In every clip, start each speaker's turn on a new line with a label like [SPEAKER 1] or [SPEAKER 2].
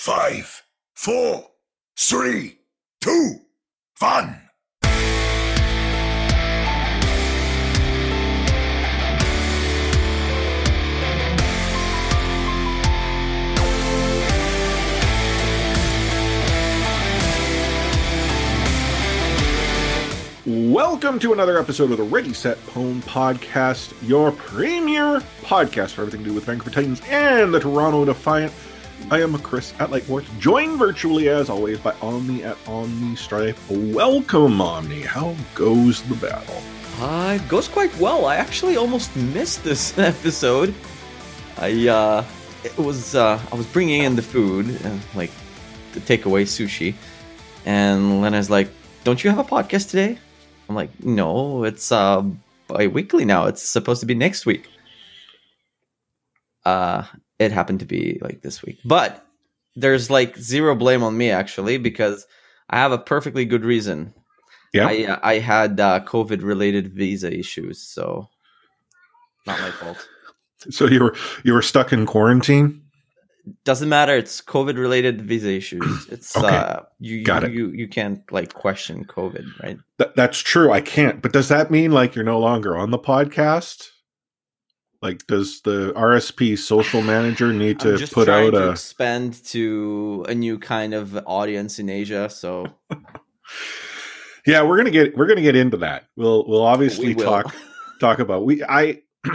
[SPEAKER 1] five, four, three, two, one.
[SPEAKER 2] Welcome to another episode of the Ready Set Pwn Podcast, your premier podcast for everything to do with Vancouver Titans and the Toronto Defiant. I am Chris at Lightworks, joined virtually as always by Omni at Omni Stripe. Welcome, Omni. How goes the battle?
[SPEAKER 3] Uh, it goes quite well. I actually almost missed this episode. I uh, it was uh, I was bringing in the food, and, like the takeaway sushi, and Lena's like, "Don't you have a podcast today?" I'm like, "No, it's uh bi-weekly now. It's supposed to be next week." Uh, it happened to be like this week, but there's like zero blame on me actually because I have a perfectly good reason.
[SPEAKER 2] Yeah.
[SPEAKER 3] I uh, I had uh, COVID related visa issues, so not my fault.
[SPEAKER 2] So you were you were stuck in quarantine?
[SPEAKER 3] Doesn't matter. It's COVID related visa issues. It's
[SPEAKER 2] Okay.
[SPEAKER 3] uh you
[SPEAKER 2] Got
[SPEAKER 3] you,
[SPEAKER 2] it.
[SPEAKER 3] you you can't like question COVID, right?
[SPEAKER 2] Th- that's true. I can't. But does that mean like you're no longer on the podcast? Like, does the RSP social manager need to put out
[SPEAKER 3] to
[SPEAKER 2] a?
[SPEAKER 3] expand to a new kind of audience in Asia. So
[SPEAKER 2] Yeah, we're gonna get we're gonna get into that. We'll we'll obviously
[SPEAKER 3] we
[SPEAKER 2] talk talk about we I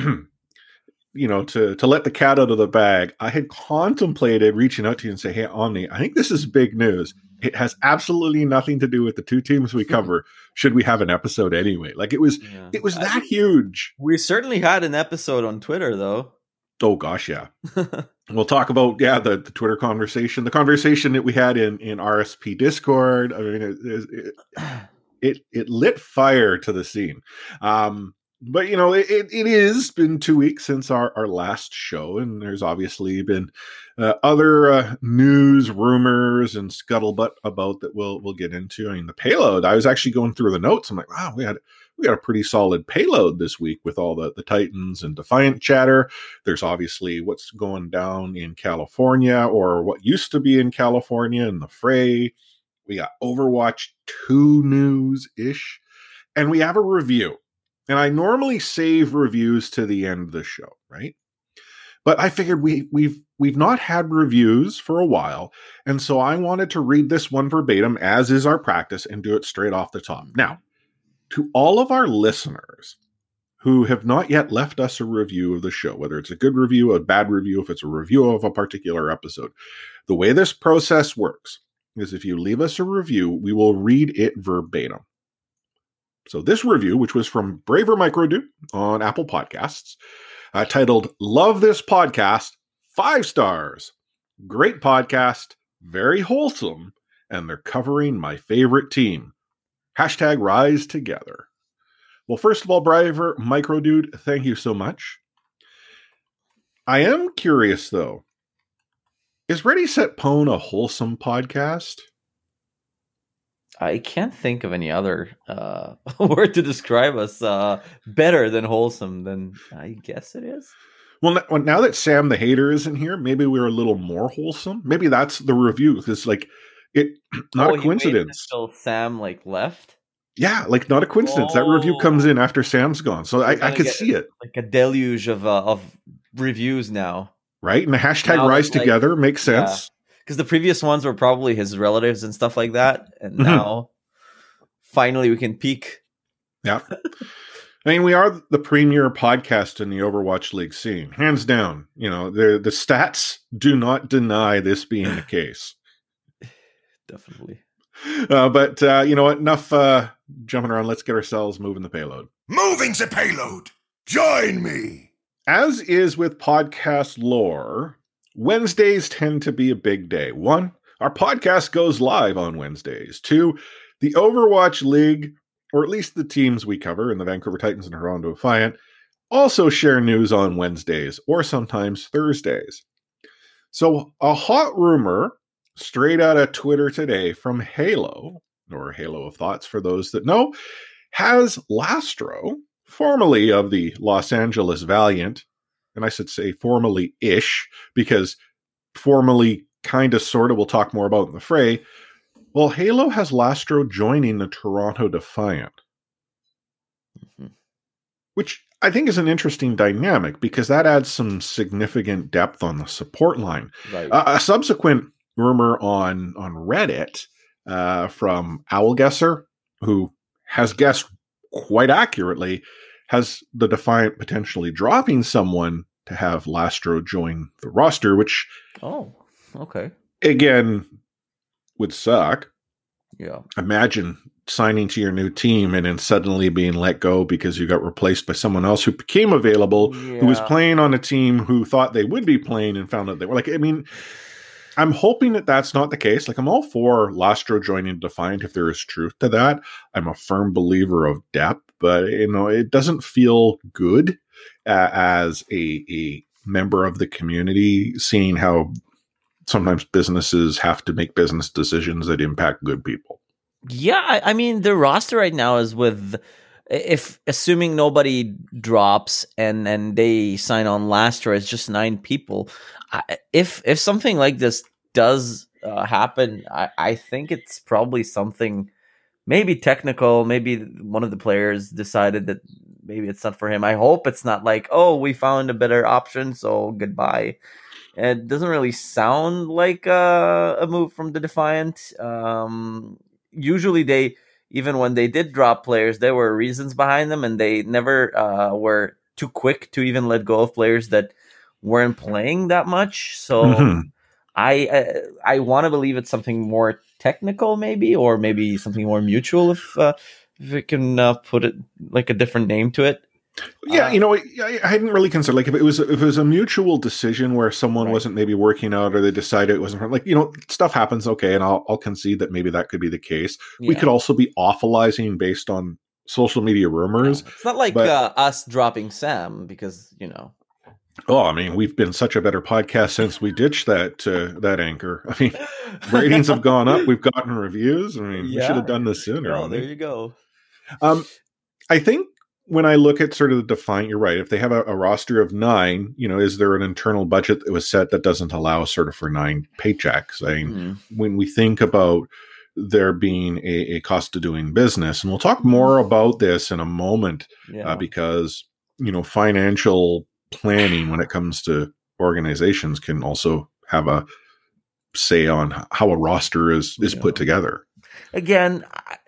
[SPEAKER 2] you know to to let the cat out of the bag. I had contemplated reaching out to you and say, "Hey, Omni, I think this is big news. It has absolutely nothing to do with the two teams we cover. Should we have an episode anyway? Like it was
[SPEAKER 3] yeah.
[SPEAKER 2] it was
[SPEAKER 3] I-
[SPEAKER 2] that huge.
[SPEAKER 3] we certainly had an episode on Twitter though.
[SPEAKER 2] Oh gosh, yeah. We'll talk about yeah the, the Twitter conversation, the conversation that we had in in RSP Discord. I mean, it it, it, it lit fire to the scene. Um, but you know, it, it, it is been two weeks since our, our last show, and there's obviously been uh, other uh, news, rumors, and scuttlebutt about that we'll we'll get into. I mean, the payload. I was actually going through the notes. I'm like, wow, we had we got a pretty solid payload this week with all the the Titans and Defiant chatter. There's obviously what's going down in California or what used to be in California in the fray. We got Overwatch 2 news ish, and we have a review. And I normally save reviews to the end of the show, right? But I figured we we've we've not had reviews for a while, and so I wanted to read this one verbatim, as is our practice, and do it straight off the top. Now, to all of our listeners who have not yet left us a review of the show, whether it's a good review, a bad review, if it's a review of a particular episode, the way this process works is if you leave us a review, we will read it verbatim. So this review, which was from Braver Microdude on Apple Podcasts, uh, titled "Love This Podcast," five stars, great podcast, very wholesome, and they're covering my favorite team. Hashtag Rise Together. Well, first of all, Braver Microdude, thank you so much. I am curious though. Is Ready Set Pwn a wholesome podcast?
[SPEAKER 3] I can't think of any other uh, word to describe us uh, better than wholesome than I guess it is.
[SPEAKER 2] Well, now that Sam the hater isn't here, maybe we're a little more wholesome. Maybe that's the review. Because like it, not
[SPEAKER 3] Oh,
[SPEAKER 2] a coincidence.
[SPEAKER 3] Until Sam like left,
[SPEAKER 2] Yeah, like not a coincidence. That review comes
[SPEAKER 3] Oh.
[SPEAKER 2] in after Sam's gone, so I, I could see it,
[SPEAKER 3] like a deluge of uh, of reviews now.
[SPEAKER 2] right? And the hashtag
[SPEAKER 3] Now
[SPEAKER 2] Rise
[SPEAKER 3] like-
[SPEAKER 2] Together makes
[SPEAKER 3] yeah.
[SPEAKER 2] Sense.
[SPEAKER 3] Because the previous ones were probably his relatives and stuff like that, and
[SPEAKER 2] Mhm.
[SPEAKER 3] now finally we can peak.
[SPEAKER 2] Yeah. I mean, we are the premier podcast in the Overwatch League scene, hands down. You know, the the stats do not deny this being the case.
[SPEAKER 3] Definitely.
[SPEAKER 2] Uh, but uh, you know what? Enough uh, jumping around. Let's get ourselves moving the payload.
[SPEAKER 1] Moving the payload. Join me.
[SPEAKER 2] As is with podcast lore, Wednesdays tend to be a big day. One, our podcast goes live on Wednesdays. Two, the Overwatch League, or at least the teams we cover in the Vancouver Titans and Toronto Defiant, also share news on Wednesdays or sometimes Thursdays. So, a hot rumor straight out of Twitter today from Halo, or Halo of Thoughts for those that know, has Lastro, formerly of the Los Angeles Valiant, and I should say formally ish, because formally, kind of sort of we'll talk more about in the fray. Well, Halo has Lastro joining the Toronto Defiant,
[SPEAKER 3] Mhm.
[SPEAKER 2] which I think is an interesting dynamic because that adds some significant depth on the support line.
[SPEAKER 3] Right.
[SPEAKER 2] Uh, a subsequent rumor on on Reddit uh, from Owlguesser, who has guessed quite accurately, has the Defiant potentially dropping someone to have Lastro join the roster, which
[SPEAKER 3] oh, okay.
[SPEAKER 2] again would suck.
[SPEAKER 3] Yeah.
[SPEAKER 2] Imagine signing to your new team and then suddenly being let go because you got replaced by someone else who became available who was playing on a team who thought they would be playing and found out they were like i mean i'm hoping that that's not the case like i'm all for lastro joining defiant if there is truth to that i'm a firm believer of depth but you know it doesn't feel good uh, as a, a member of the community seeing how sometimes businesses have to make business decisions that impact good people
[SPEAKER 3] Yeah, I, I mean the roster right now is with if assuming nobody drops and and they sign on Lastro, it's just nine people. I, if if something like this does uh, happen, I, I think it's probably something maybe technical. Maybe one of the players decided that maybe it's not for him. I hope it's not like oh we found a better option, so goodbye. It doesn't really sound like uh, a move from the Defiant. Um, usually they even when they did drop players there were reasons behind them and they never uh, were too quick to even let go of players that weren't playing that much so
[SPEAKER 2] Mhm.
[SPEAKER 3] i uh, i want to believe it's something more technical maybe or maybe something more mutual if uh, if we can uh, put it like a different name to it
[SPEAKER 2] Yeah,
[SPEAKER 3] Uh,
[SPEAKER 2] you know, I, I hadn't really considered like if it was if it was a mutual decision where someone
[SPEAKER 3] Right.
[SPEAKER 2] wasn't maybe working out or they decided it wasn't like you know stuff happens. Okay, and I'll I'll concede that maybe that could be the case. We could also be awfulizing based on social media rumors.
[SPEAKER 3] it's not like
[SPEAKER 2] but-
[SPEAKER 3] uh, us dropping sam because you know
[SPEAKER 2] Oh, I mean, we've been such a better podcast since we ditched that uh, that anchor. I mean, ratings have gone up. We've gotten reviews. I mean, we should have done this sooner.
[SPEAKER 3] oh, there you go
[SPEAKER 2] Um, I think when I look at sort of the Defiant, you're right. If they have a, a roster of nine, you know, is there an internal budget that was set that doesn't allow sort of for nine paychecks? I mean,
[SPEAKER 3] Hmm.
[SPEAKER 2] when we think about there being a, a cost of doing business, and we'll talk more about this in a moment
[SPEAKER 3] yeah
[SPEAKER 2] uh, because you know financial planning when it comes to organizations can also have a say on how a roster is is put together.
[SPEAKER 3] again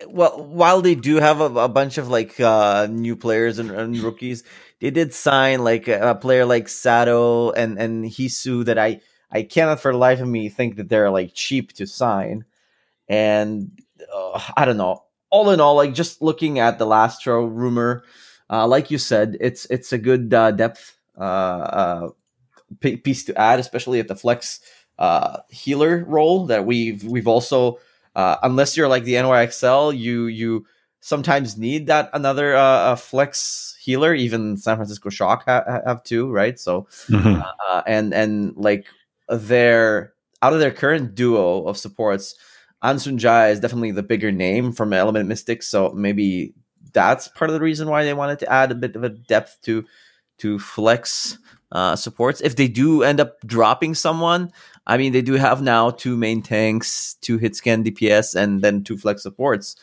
[SPEAKER 3] well while they do have a, a bunch of like uh new players and, and rookies they did sign like a, a player like sato and and Heesu that i i cannot for the life of me think that they're like cheap to sign. And uh, i don't know. All in all like just looking at the Lastro rumor uh like you said it's it's a good uh, depth uh uh piece to add especially at the flex uh healer role that we've we've also uh, unless you're like the NYXL, you you sometimes need that another uh, flex healer. Even San Francisco Shock ha- ha- have two, right? So uh, and and like their out of their current duo of supports, Ansoonjae is definitely the bigger name from Element Mystics. So maybe that's part of the reason why they wanted to add a bit of a depth to to flex uh, supports. If they do end up dropping someone, I mean, they do have now two main tanks, two hit scan DPS, and then two flex supports.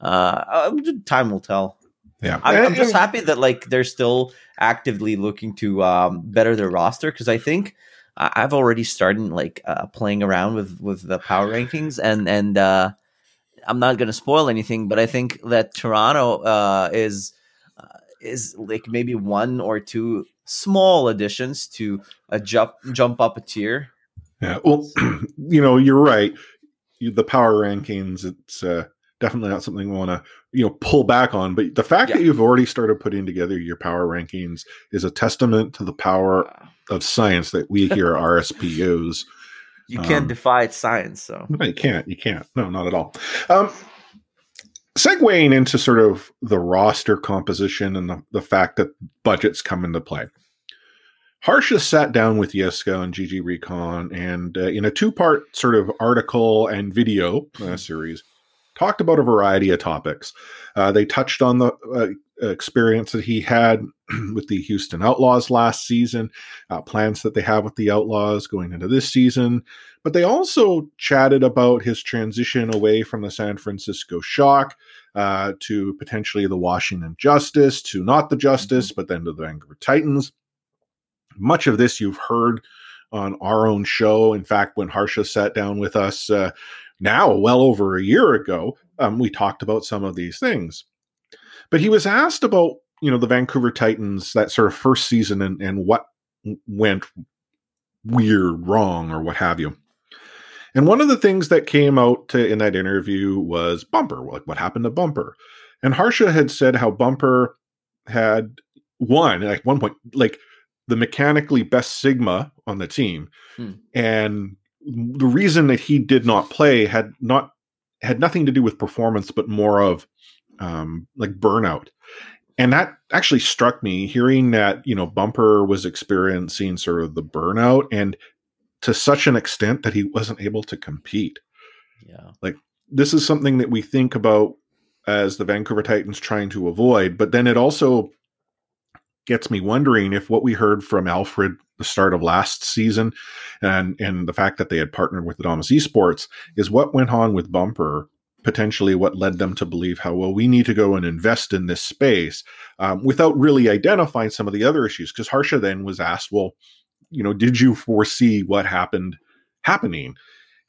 [SPEAKER 3] Uh, uh, time will tell.
[SPEAKER 2] Yeah,
[SPEAKER 3] I'm, I'm just happy that like they're still actively looking to um, better their roster because I think I- I've already started like uh, playing around with with the power rankings and and uh, I'm not gonna spoil anything, but I think that Toronto uh, is is like maybe one or two small additions to a jump jump up a tier.
[SPEAKER 2] Yeah. Well, you know, you're right. The power rankings, it's uh, definitely not something we want to, you know, pull back on. But the fact that you've already started putting together your power rankings is a testament to the power of science that we here at RSP use.
[SPEAKER 3] You can't
[SPEAKER 2] Um,
[SPEAKER 3] defy science, so
[SPEAKER 2] No, you can't. You can't. No, not at all. Um, segueing into sort of the roster composition and the, the fact that budgets come into play. Harsh has sat down with Yiska and GG Recon and uh, in a two part sort of article and video uh, series, talked about a variety of topics. Uh, they touched on the uh, experience that he had with the Houston Outlaws last season, uh, plans that they have with the Outlaws going into this season, But they also chatted about his transition away from the San Francisco Shock uh, to potentially the Washington Justice, to not the Justice, but then to the Vancouver Titans. Much of this you've heard on our own show. In fact, when Harsha sat down with us uh, now, well over a year ago, um, we talked about some of these things. But he was asked about, you know, the Vancouver Titans, that sort of first season and, and what went weird, wrong, or what have you. And one of the things that came out in that interview was Bumper, like what happened to Bumper. And Harsha had said how Bumper had won, like one point, like the mechanically best Sigma on the team. Hmm. And the reason that he did not play had not had nothing to do with performance, but more of um, like burnout. And that actually struck me hearing that, you know, Bumper was experiencing sort of the burnout and to such an extent that he wasn't able to compete.
[SPEAKER 3] Yeah.
[SPEAKER 2] Like this is something that we think about as the Vancouver Titans trying to avoid, but then it also gets me wondering if what we heard from Alfred the start of last season and and the fact that they had partnered with Adamas Esports is what went on with Bumper potentially what led them to believe how well we need to go and invest in this space um, without really identifying some of the other issues because harsha then was asked well you know did you foresee what happened happening?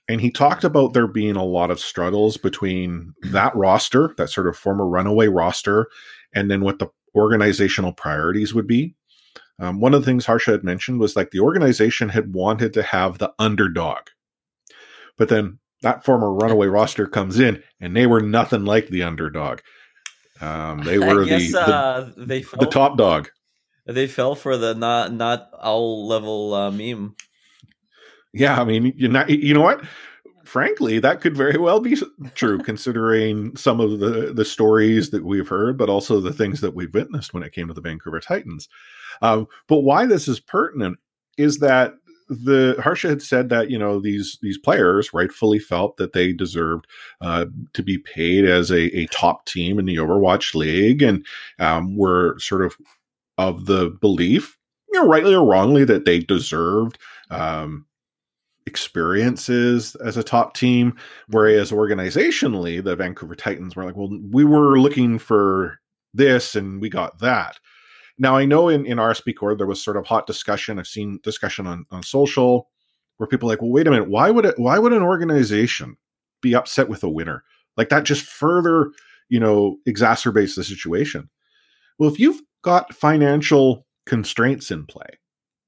[SPEAKER 2] And he talked about there being a lot of struggles between that roster that sort of former runaway roster and then what the organizational priorities would be. Um, one of the things harsha had mentioned was like the organization had wanted to have the underdog. But then that former runaway roster comes in and they were nothing like the underdog. Um, they were guess, the, uh, the, they the top dog.
[SPEAKER 3] They fell for the not not all level uh, meme.
[SPEAKER 2] Yeah, I mean, you not you know what? Frankly, that could very well be true, considering some of the the stories that we've heard, but also the things that we've witnessed when it came to the Vancouver Titans. Um, but why this is pertinent is that the Harsha had said that you know these these players rightfully felt that they deserved uh, to be paid as a, a top team in the Overwatch League, and um, were sort of of the belief, you know, rightly or wrongly, that they deserved um, experiences as a top team. Whereas organizationally, the Vancouver Titans were like, well, we were looking for this and we got that. Now I know in, in RSP Cord there was sort of hot discussion. I've seen discussion on, on social where people like, well, wait a minute, why would it why would an organization be upset with a winner? Like that just further, you know, exacerbates the situation. Well, if you've got financial constraints in play,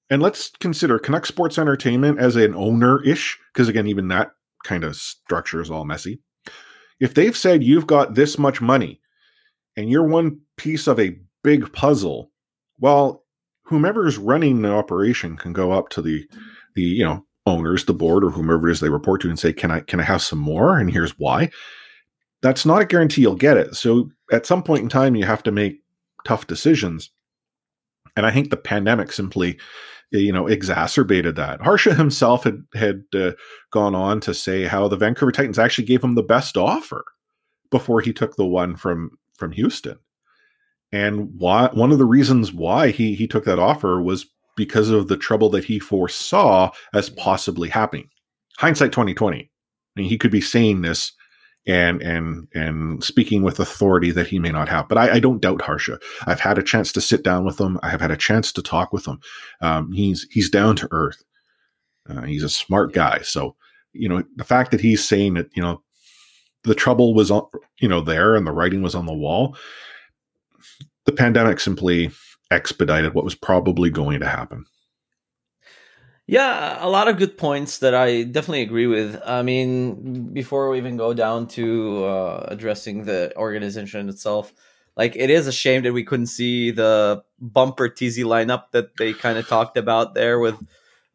[SPEAKER 2] and let's consider Canuck Sports Entertainment as an owner-ish, because again, even that kind of structure is all messy. If they've said you've got this much money and you're one piece of a big puzzle well, whomever is running the operation can go up to the the you know owners, the board, or whomever it is they report to, and say, "Can I can I have some more?" And here's why. That's not a guarantee you'll get it. So at some point in time, you have to make tough decisions. And I think the pandemic simply, you know, exacerbated that. Harsha himself had had uh, gone on to say how the Vancouver Titans actually gave him the best offer before he took the one from from Houston. And why one of the reasons why he he took that offer was because of the trouble that he foresaw as possibly happening. Hindsight 2020. I mean, he could be saying this and and and speaking with authority that he may not have. But I, I, don't doubt Harsha. I've had a chance to sit down with him. I have had a chance to talk with him. Um, he's he's down to earth. Uh, he's a smart guy. So you know the fact that he's saying that you know the trouble was on you know there and the writing was on the wall the pandemic simply expedited what was probably going to happen.
[SPEAKER 3] Yeah, a lot of good points that I definitely agree with. I mean, before we even go down to uh, addressing the organization itself, like it is a shame that we couldn't see the bumper TZ lineup that they kind of talked about there with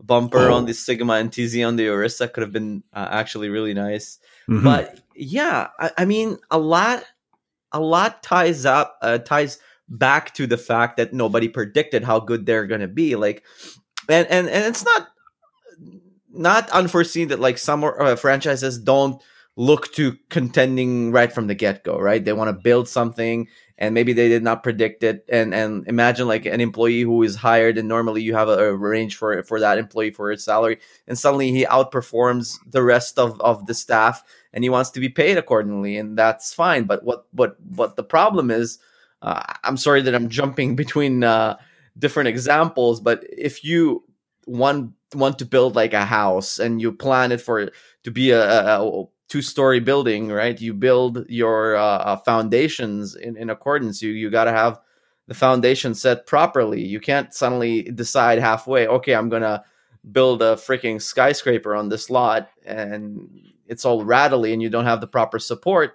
[SPEAKER 3] bumper oh. on the Sigma and TZ on the Orisa could have been uh, actually really nice. Mm-hmm. But yeah, I, I, mean, a lot, a lot ties up, uh, ties back to the fact that nobody predicted how good they're going to be like and and and it's not not unforeseen that like some uh, franchises don't look to contending right from the get-go right? They want to build something and maybe they did not predict it and and imagine like an employee who is hired and normally you have a, a range for for that employee for his salary and suddenly he outperforms the rest of of the staff and he wants to be paid accordingly and that's fine but what what what the problem is uh, i'm sorry that i'm jumping between uh, different examples but if you want want to build like a house and you plan it for to be a, a, a two story building, right? You build your uh, uh foundations in, in accordance. You you got to have the foundation set properly. You can't suddenly decide halfway, okay, I'm gonna build a freaking skyscraper on this lot, and it's all rattly, and you don't have the proper support.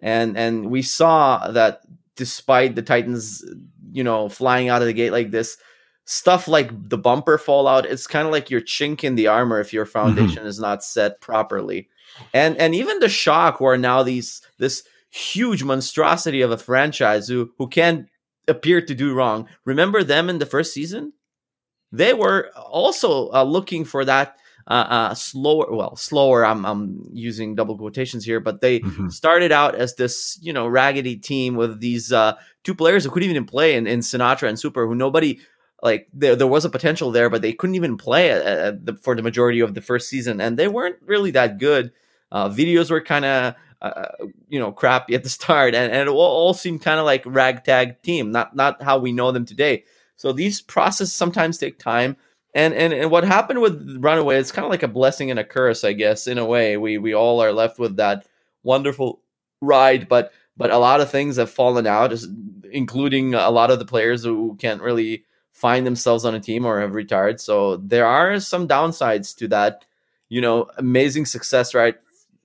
[SPEAKER 3] And and we saw that despite the Titans, you know, flying out of the gate like this, stuff like the bumper fallout, it's kind of like your chink in the armor if your mm-hmm. foundation mm-hmm. is not set properly and and even the shock who are now these this huge monstrosity of a franchise who who can appear to do wrong. Remember them in the first season? They were also uh, looking for that uh, uh, slower. Well, slower. I'm I'm using double quotations here, but they mm-hmm. started out as this you know raggedy team with these uh, two players who couldn't even play in, in Sinatraa and Super, who nobody like there, there was a potential there, but they couldn't even play the, for the majority of the first season, and they weren't really that good. Uh, videos were kind of uh, you know crappy at the start, and, and it all, all seemed kind of like ragtag team, not not how we know them today. So these processes sometimes take time. And, and and what happened with Runaway is kind of like a blessing and a curse, I guess, in a way. We we all are left with that wonderful ride, but but a lot of things have fallen out, including a lot of the players who can't really find themselves on a team or have retired. So there are some downsides to that, you know, amazing success right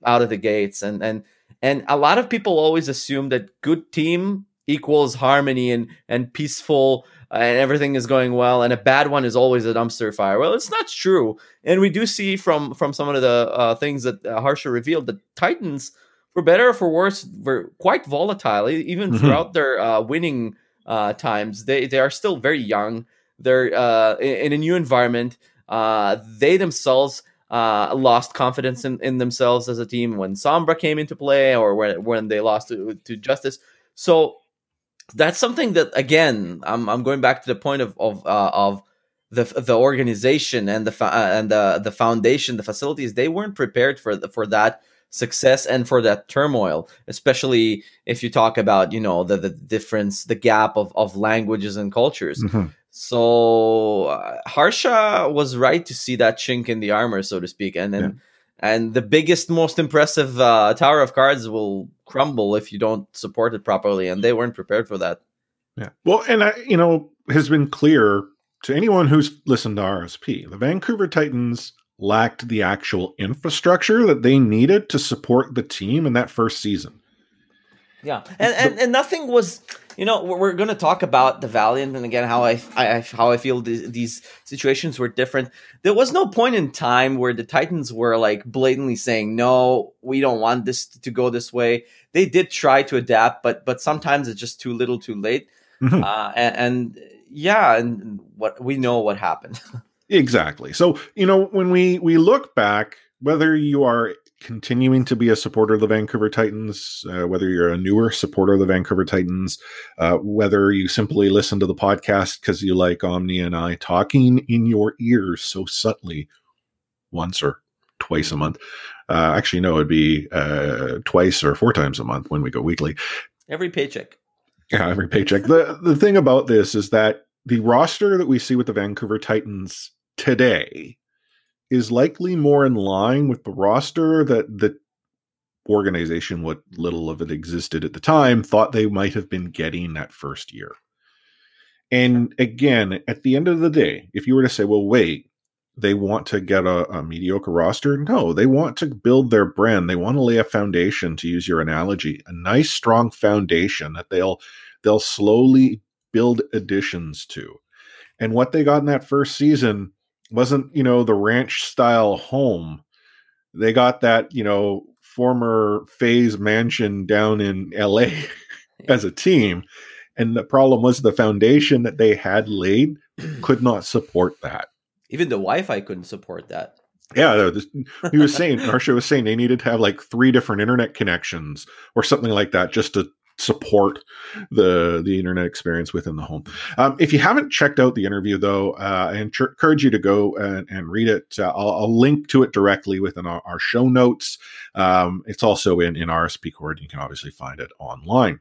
[SPEAKER 3] out of the gates and and and a lot of people always assume that good team equals harmony and and peaceful and everything is going well and a bad one is always a dumpster fire. Well it's not true. And we do see from from some of the uh, things that uh, harsha revealed that titans for better or for worse were quite volatile. Even mm-hmm. throughout their uh, winning uh, times they they are still very young. They're uh, in, in, a new environment. Uh, they themselves uh, lost confidence in, in themselves as a team when Sombra came into play or when, when they lost to, to Justice. So that's something that again, I'm, I'm going back to the point of of uh, of the the organization and the uh, and the the foundation, the facilities. They weren't prepared for the, for that success and for that turmoil, especially if you talk about you know the the difference, the gap of of languages and cultures. Mm-hmm. So uh, Harsha was right to see that chink in the armor, so to speak, and then. And the biggest, most impressive uh, tower of cards will crumble if you don't support it properly, and they weren't prepared for that.
[SPEAKER 2] Yeah. Well, and I, you know, has been clear to anyone who's listened to RSP. The Vancouver Titans lacked the actual infrastructure that they needed to support the team in that first season.
[SPEAKER 3] Yeah, and and, and nothing was you know we're, going to talk about the valiant and again how I, I how I feel th- these situations were different. There was no point in time where the Titans were like blatantly saying no, we don't want this to go this way. They did try to adapt, but but sometimes it's just too little, too late. Mm-hmm. Uh, and, and yeah, and what we know what happened.
[SPEAKER 2] exactly. So you know when we we look back, whether you are continuing to be a supporter of the Vancouver Titans, uh, whether you're a newer supporter of the Vancouver Titans, uh, whether you simply listen to the podcast because you like Omni and I talking in your ears so subtly once or twice a month. Uh, actually, no, it'd be uh, twice or four times a month when we go weekly.
[SPEAKER 3] Every paycheck.
[SPEAKER 2] Yeah, every paycheck. the The thing about this is that the roster that we see with the Vancouver Titans today is likely more in line with the roster that the organization, what little of it existed at the time, thought they might have been getting that first year. And again, at the end of the day, if you were to say, well, wait, they want to get a, a, mediocre roster? No, they want to build their brand. They want to lay a foundation, to use your analogy, a nice, strong foundation that they'll they'll slowly build additions to. And what they got in that first season wasn't you know the ranch style home. They got that you know former FaZe mansion down in la as a team and the problem was the foundation that they had laid could not support that.
[SPEAKER 3] Even the wi-fi couldn't support that.
[SPEAKER 2] Yeah he was saying Harsha was saying they needed to have like three different internet connections or something like that just to support the the internet experience within the home. Um, if you haven't checked out the interview, though, uh, I encourage you to go and, and read it. Uh, I'll, I'll, link to it directly within our, our show notes. Um, it's also in in RSP Cord. You can obviously find it online.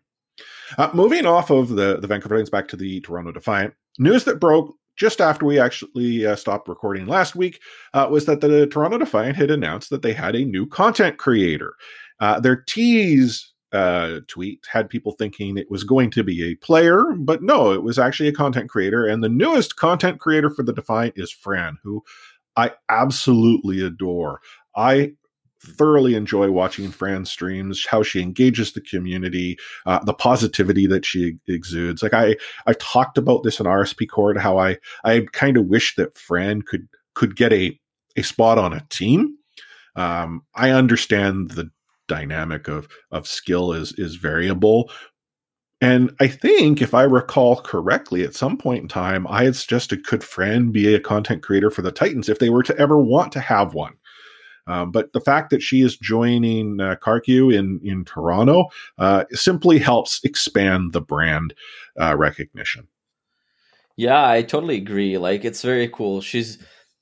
[SPEAKER 2] Uh, moving off of the the Vancouver Titans back to the Toronto Defiant news that broke just after we actually uh, stopped recording last week uh, was that the Toronto Defiant had announced that they had a new content creator. Uh, their tease uh, tweet had people thinking it was going to be a player, but no, it was actually a content creator. And the newest content creator for the Defiant is Fran, who I absolutely adore. I thoroughly enjoy watching Fran's streams, how she engages the community, uh, the positivity that she exudes. Like I, I talked about this in RSP Cord, how I, I kind of wish that Fran could could get a a spot on a team. Um, I understand the dynamic of of skill is is variable. And I think, if I recall correctly, at some point in time, I had suggested could Fran be a content creator for the Titans if they were to ever want to have one. Um, but the fact that she is joining uh, in in Toronto uh, simply helps expand the brand uh, recognition.
[SPEAKER 3] Yeah, I totally agree. Like, it's very cool. She's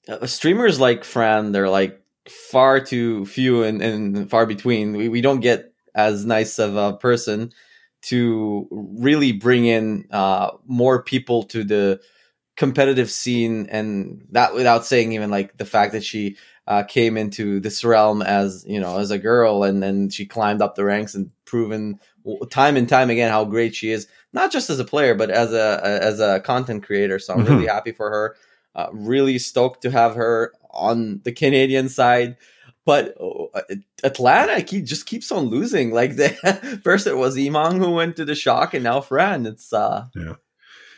[SPEAKER 3] uh, streamers like Fran. They're like far too few and, and far between. We, we don't get as nice of a person to really bring in uh, more people to the competitive scene and that without saying even like the fact that she uh, came into this realm as you know as a girl and then she climbed up the ranks and proven time and time again how great she is not just as a player but as a as a content creator so i'm mm-hmm. really happy for her uh, really stoked to have her on the Canadian side. But uh, Atlanta he just keeps on losing. Like the, first it was Emong who went to the shock, and now Fran. It's uh, yeah.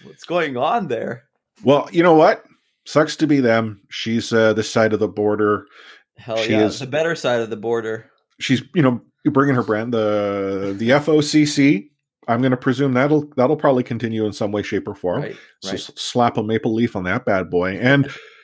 [SPEAKER 3] what's going on there?
[SPEAKER 2] Well, you know what? Sucks to be them. She's uh, this side of the border.
[SPEAKER 3] Hell she yeah, is, the better side of the border.
[SPEAKER 2] She's you know bringing her brand the the FOCC I'm going to presume that'll that'll probably continue in some way, shape, or form. Right, so right. slap a maple leaf on that bad boy, and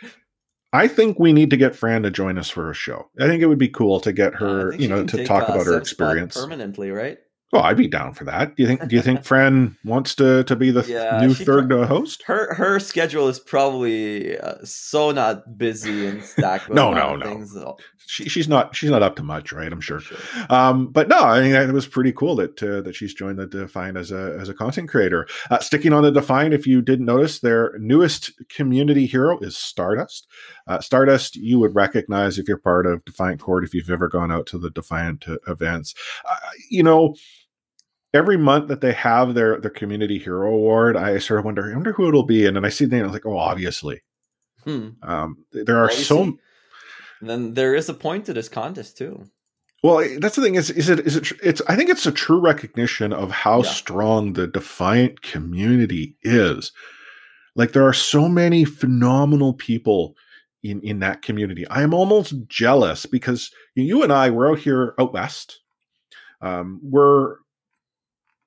[SPEAKER 2] I think we need to get Fran to join us for a show. I think it would be cool to get her, you know, to talk about her experience
[SPEAKER 3] permanently, right?
[SPEAKER 2] Well, I'd be down for that. Do you think? Do you think Fran wants to to be the yeah, new third pro- host?
[SPEAKER 3] Her her schedule is probably uh, so not busy and stacked.
[SPEAKER 2] no, no, no. She, she's not she's not up to much, right? I'm sure. sure. Um, but no, I mean, it was pretty cool that uh, that she's joined the Defiant as a as a content creator. Uh, sticking on the Defiant, if you didn't notice, their newest community hero is Stardust. Uh, Stardust, you would recognize if you're part of Defiant Court, if you've ever gone out to the Defiant uh, events. Uh, you know every month that they have their their community hero award, I sort of wonder, I wonder who it'll be. And then I see the name, I was like, oh, obviously. Hmm. Um, there are obviously. so.
[SPEAKER 3] And then there is a point to this contest too.
[SPEAKER 2] Well, eh, that's the thing. Is is it is it? It's I think it's a true recognition of how yeah. strong the Defiant community is. Like there are so many phenomenal people in in that community. I am almost jealous because you and I we're out here out west. Um, we're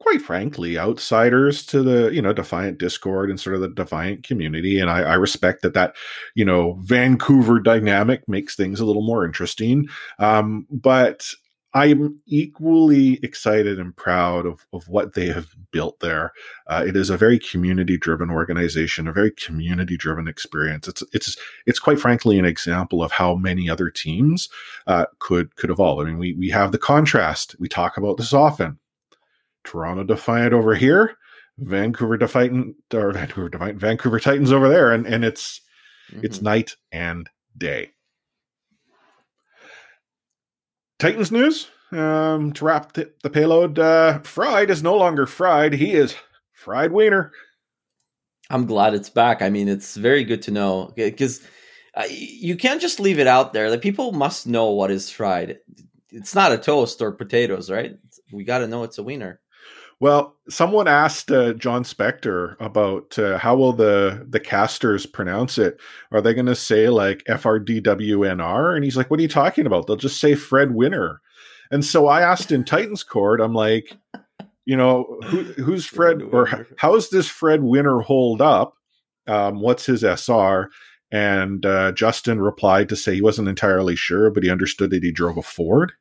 [SPEAKER 2] quite frankly outsiders to the you know defiant discord and sort of the defiant community and I, I, respect that that you know vancouver dynamic makes things a little more interesting um, but i'm equally excited and proud of, of what they have built there. Uh, it is a very community driven organization a very community driven experience. It's it's it's quite frankly an example of how many other teams uh, could could evolve. I mean we we have the contrast. We talk about this often. Toronto Defiant over here, Vancouver Defiant or Vancouver Defiant, Vancouver Titans over there, and and it's mm-hmm. it's night and day. Titans news. Um, to wrap the, the payload, uh, Fried is no longer fried. He is fried wiener.
[SPEAKER 3] I'm glad it's back. I mean, it's very good to know because uh, you can't just leave it out there. The people must know what is fried. It's not a toast or potatoes, right? We got to know it's a wiener.
[SPEAKER 2] Well, someone asked uh, Jon Spector about uh, how will the the casters pronounce it? Are they going to say like F R D W N R? And he's like, "What are you talking about? They'll just say Fred Winner." And so I asked in Titans Court, I'm like, you know, who, who's Fred or how's this Fred Winner hold up? Um, what's his SR? And uh, Justin replied to say he wasn't entirely sure, but he understood that he drove a Ford.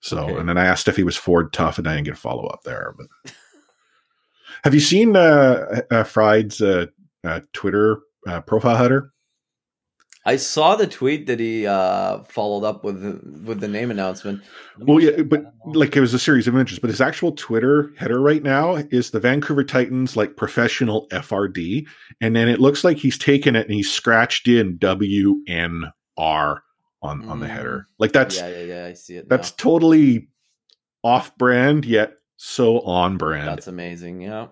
[SPEAKER 2] So,
[SPEAKER 3] Okay.
[SPEAKER 2] and then I asked if he was Ford tough, and I didn't get a follow up there. But have you seen uh, uh, Fried's uh, uh, Twitter uh, profile header?
[SPEAKER 3] I saw the tweet that he uh, followed up with with the name announcement.
[SPEAKER 2] Well, yeah, but like it was a series of images, but his actual Twitter header right now is the Vancouver Titans like professional FRD, and then it looks like he's taken it and he's scratched in WNR on on the
[SPEAKER 3] Mm.
[SPEAKER 2] header. Like that's
[SPEAKER 3] yeah, yeah, yeah. I see it.
[SPEAKER 2] that's
[SPEAKER 3] now.
[SPEAKER 2] totally off brand yet so on brand.
[SPEAKER 3] that's amazing. Yeah,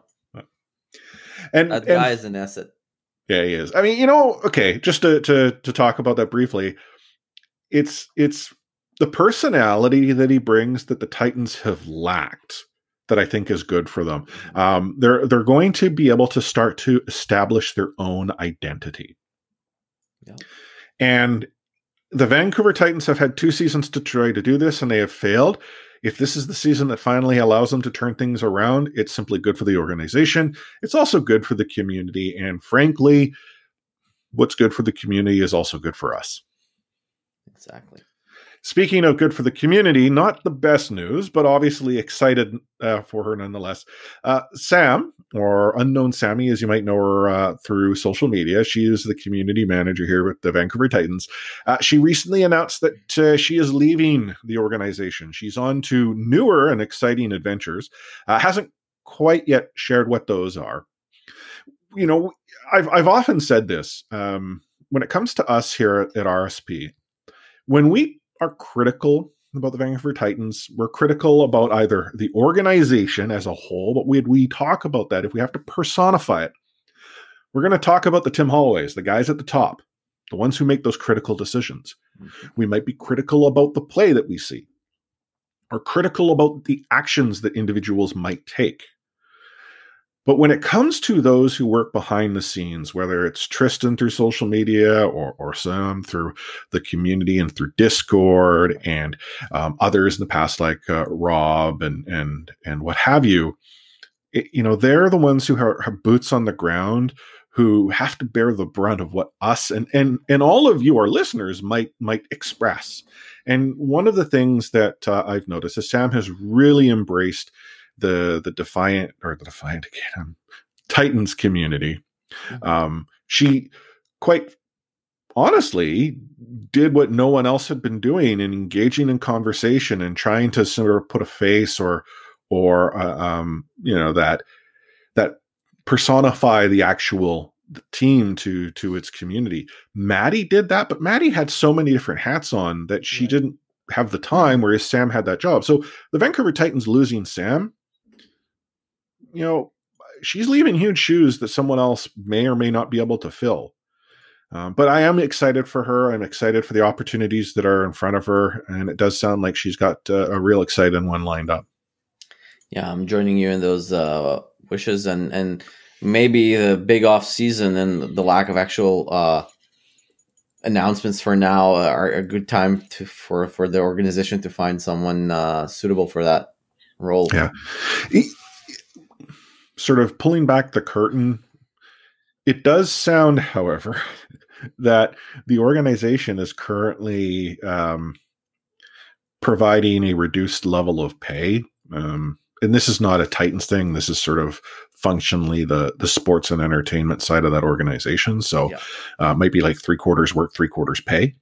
[SPEAKER 2] and
[SPEAKER 3] that
[SPEAKER 2] and
[SPEAKER 3] guy is an asset.
[SPEAKER 2] Yeah, he is. I mean, you know, okay, just to to to talk about that briefly, it's it's the personality that he brings that the Titans have lacked that I think is good for them. Um, they're they're going to be able to start to establish their own identity.
[SPEAKER 3] Yeah.
[SPEAKER 2] And the Vancouver Titans have had two seasons to try to do this, and they have failed. If this is the season that finally allows them to turn things around, it's simply good for the organization. It's also good for the community. And frankly, what's good for the community is also good for us.
[SPEAKER 3] Exactly.
[SPEAKER 2] Speaking of good for the community, not the best news, but obviously excited uh, for her nonetheless. Uh, Sam, or Unknown Sammy, as you might know her uh, through social media, she is the community manager here with the Vancouver Titans. Uh, she recently announced that uh, she is leaving the organization. She's on to newer and exciting adventures. Uh, hasn't quite yet shared what those are. You know, I've I've often said this um, when it comes to us here at, at RSP, when we are critical about the Vancouver Titans. We're critical about either the organization as a whole, but when we talk about that, if we have to personify it, we're going to talk about the Tim Holloways, the guys at the top, the ones who make those critical decisions.
[SPEAKER 3] Mhm.
[SPEAKER 2] We might be critical about the play that we see, or critical about the actions that individuals might take. But when it comes to those who work behind the scenes, whether it's Tristan through social media or, or Sam through the community and through Discord and um, others in the past like uh, Rob and and and what have you, it- you know, they're the ones who are, have boots on the ground who have to bear the brunt of what us and and and all of you, our listeners, might might express. And one of the things that uh, I've noticed is Sam has really embraced the the defiant or the defiant again um, Titans community.
[SPEAKER 3] Mhm.
[SPEAKER 2] Um, she quite honestly did what no one else had been doing and engaging in conversation and trying to sort of put a face or or uh, um, you know that that personify the actual team to to its community. Maddie did that, but Maddie had so many different hats on that she
[SPEAKER 3] Right.
[SPEAKER 2] didn't have the time, whereas Sam had that job. So the Vancouver Titans losing Sam, you know, she's leaving huge shoes that someone else may or may not be able to fill. Um, but I am excited for her. I'm excited for the opportunities that are in front of her, and it does sound like she's got uh, a real exciting one lined up.
[SPEAKER 3] Yeah, I'm joining you in those uh, wishes, and and maybe the big off season and the lack of actual uh, announcements for now are a good time to for for the organization to find someone uh, suitable for that role.
[SPEAKER 2] Yeah. Sort of pulling back the curtain, it does sound, however, that the organization is currently um, providing a reduced level of pay. Um, and this is not a Titans thing. This is sort of functionally the the sports and entertainment side of that organization. So,
[SPEAKER 3] Yeah.
[SPEAKER 2] uh, it might be like three quarters work, three quarters pay.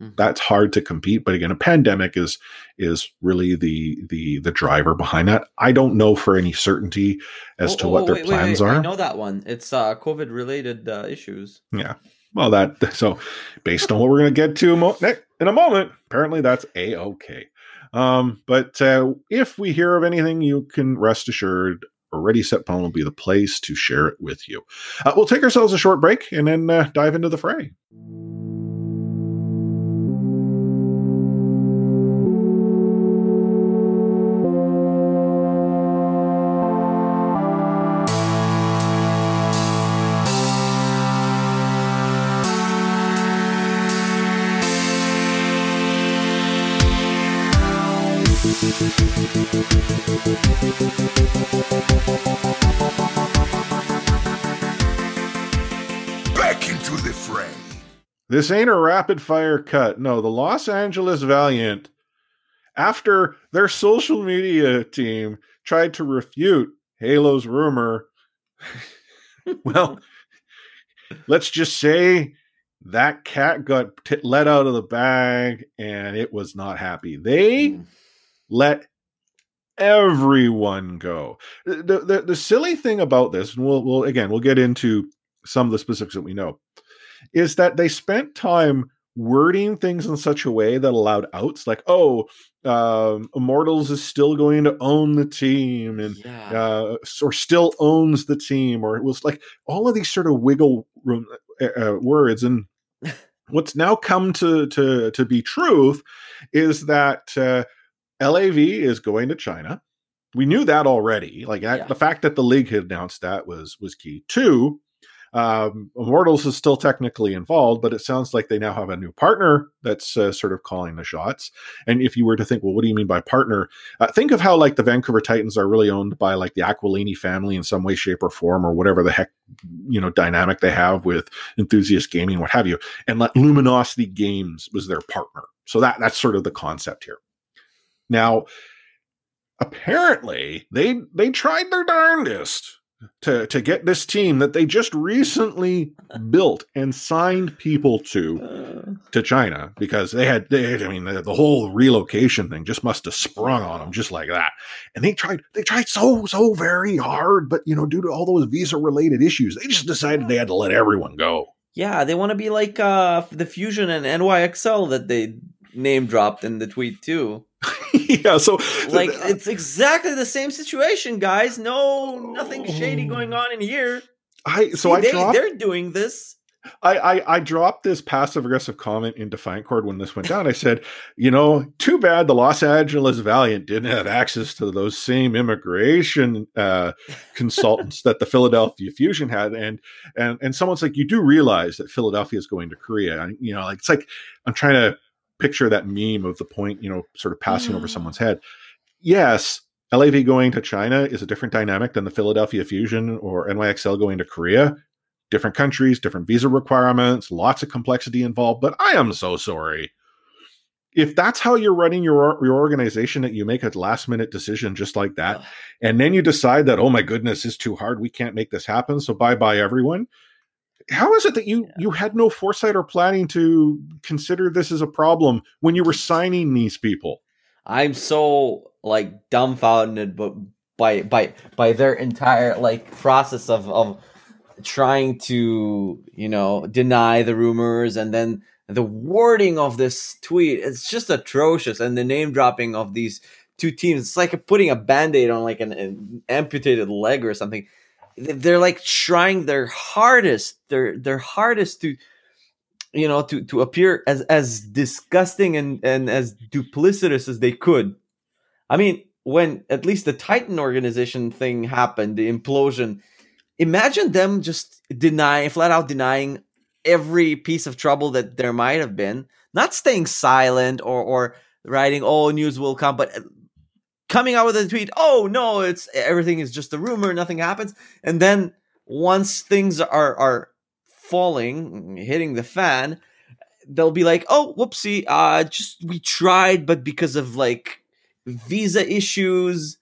[SPEAKER 3] Mhm.
[SPEAKER 2] That's hard to compete. But again, a pandemic is is really the the the driver behind that. I don't know for any certainty as
[SPEAKER 3] Oh,
[SPEAKER 2] to
[SPEAKER 3] oh,
[SPEAKER 2] what their
[SPEAKER 3] wait, wait,
[SPEAKER 2] plans
[SPEAKER 3] wait, I
[SPEAKER 2] are.
[SPEAKER 3] know that one. It's uh, COVID related uh, issues.
[SPEAKER 2] Yeah. Well, that so based on what we're going to get to in a moment, apparently that's a okay. Um, but uh, if we hear of anything, you can rest assured. Ready Set Pwn will be the place to share it with you. Uh, we'll take ourselves a short break and then uh, dive into the fray. This ain't a rapid fire cut. No, the Los Angeles Valiant after their social media team tried to refute Halo's rumor. well, let's just say that cat got t- let out of the bag and it was not happy. They
[SPEAKER 3] Mm.
[SPEAKER 2] let everyone go. The, the the silly thing about this, and we'll we'll again we'll get into some of the specifics that we know, is that they spent time wording things in such a way that allowed outs like, oh, um, Immortals is still going to own the team and
[SPEAKER 3] Yeah.
[SPEAKER 2] uh, or still owns the team, or it was like all of these sort of wiggle room uh, uh, words. And what's now come to to to be truth is that uh, LAV is going to China. We knew that already. Like that,
[SPEAKER 3] Yeah.
[SPEAKER 2] the fact that the league had announced that was was key. Two, um, Immortals is still technically involved, but it sounds like they now have a new partner that's uh, sort of calling the shots. And if you were to think, well, what do you mean by partner? Uh, think of how like the Vancouver Titans are really owned by like the Aquilini family in some way, shape, or form, or whatever the heck you know dynamic they have with enthusiast gaming, what have you. And like Luminosity Games was their partner, so that that's sort of the concept here. Now, apparently, they they tried their darndest to to get this team that they just recently built and signed people to
[SPEAKER 3] Uh,
[SPEAKER 2] to China because they had, they I mean, the, the whole relocation thing just must have sprung on them just like that. And they tried, they tried so, so very hard, but you know, due to all those visa related issues, they just decided they had to let everyone go.
[SPEAKER 3] yeah, they want to be like uh, the Fusion and NYXL that they name dropped in the tweet too.
[SPEAKER 2] yeah. So,
[SPEAKER 3] Like it's exactly the same situation, guys. No, nothing shady going on in here.
[SPEAKER 2] I, so
[SPEAKER 3] See,
[SPEAKER 2] I
[SPEAKER 3] they,
[SPEAKER 2] dropped,
[SPEAKER 3] they're doing this.
[SPEAKER 2] I, I, I dropped this passive aggressive comment in Defiant Cord when this went down. I said, you know, too bad the Los Angeles Valiant didn't have access to those same immigration uh, consultants that the Philadelphia Fusion had. And and and someone's like, you do realize that Philadelphia is going to Korea. And, you know, like it's like I'm trying to picture that meme of the point, you know, sort of passing over someone's head. Yes, LAV going to China is a different dynamic than the Philadelphia Fusion or NYXL going to Korea different countries, different visa requirements, lots of complexity involved. But I am so sorry. If that's how you're running your your organization, that you make a last minute decision just like that, and then you decide that oh my goodness, it's too hard, we can't make this happen, so bye bye everyone. How is it that you
[SPEAKER 3] Yeah.
[SPEAKER 2] you had no foresight or planning to consider this as a problem when you were signing these people?
[SPEAKER 3] I'm so like dumbfounded, but by by by their entire like process of of trying to you know deny the rumors and then the wording of this tweet it's just atrocious and the name dropping of these two teams it's like putting a band-aid on like an, an amputated leg or something they're like trying their hardest their their hardest to you know to to appear as as disgusting and and as duplicitous as they could. I mean when at least the titan organization thing happened the implosion imagine them just denying flat out denying every piece of trouble that there might have been. Not staying silent or or writing oh news will come but coming out with a tweet oh no it's everything is just a rumor nothing happens and then once things are are falling hitting the fan they'll be like oh whoopsie uh just we tried but because of like visa issues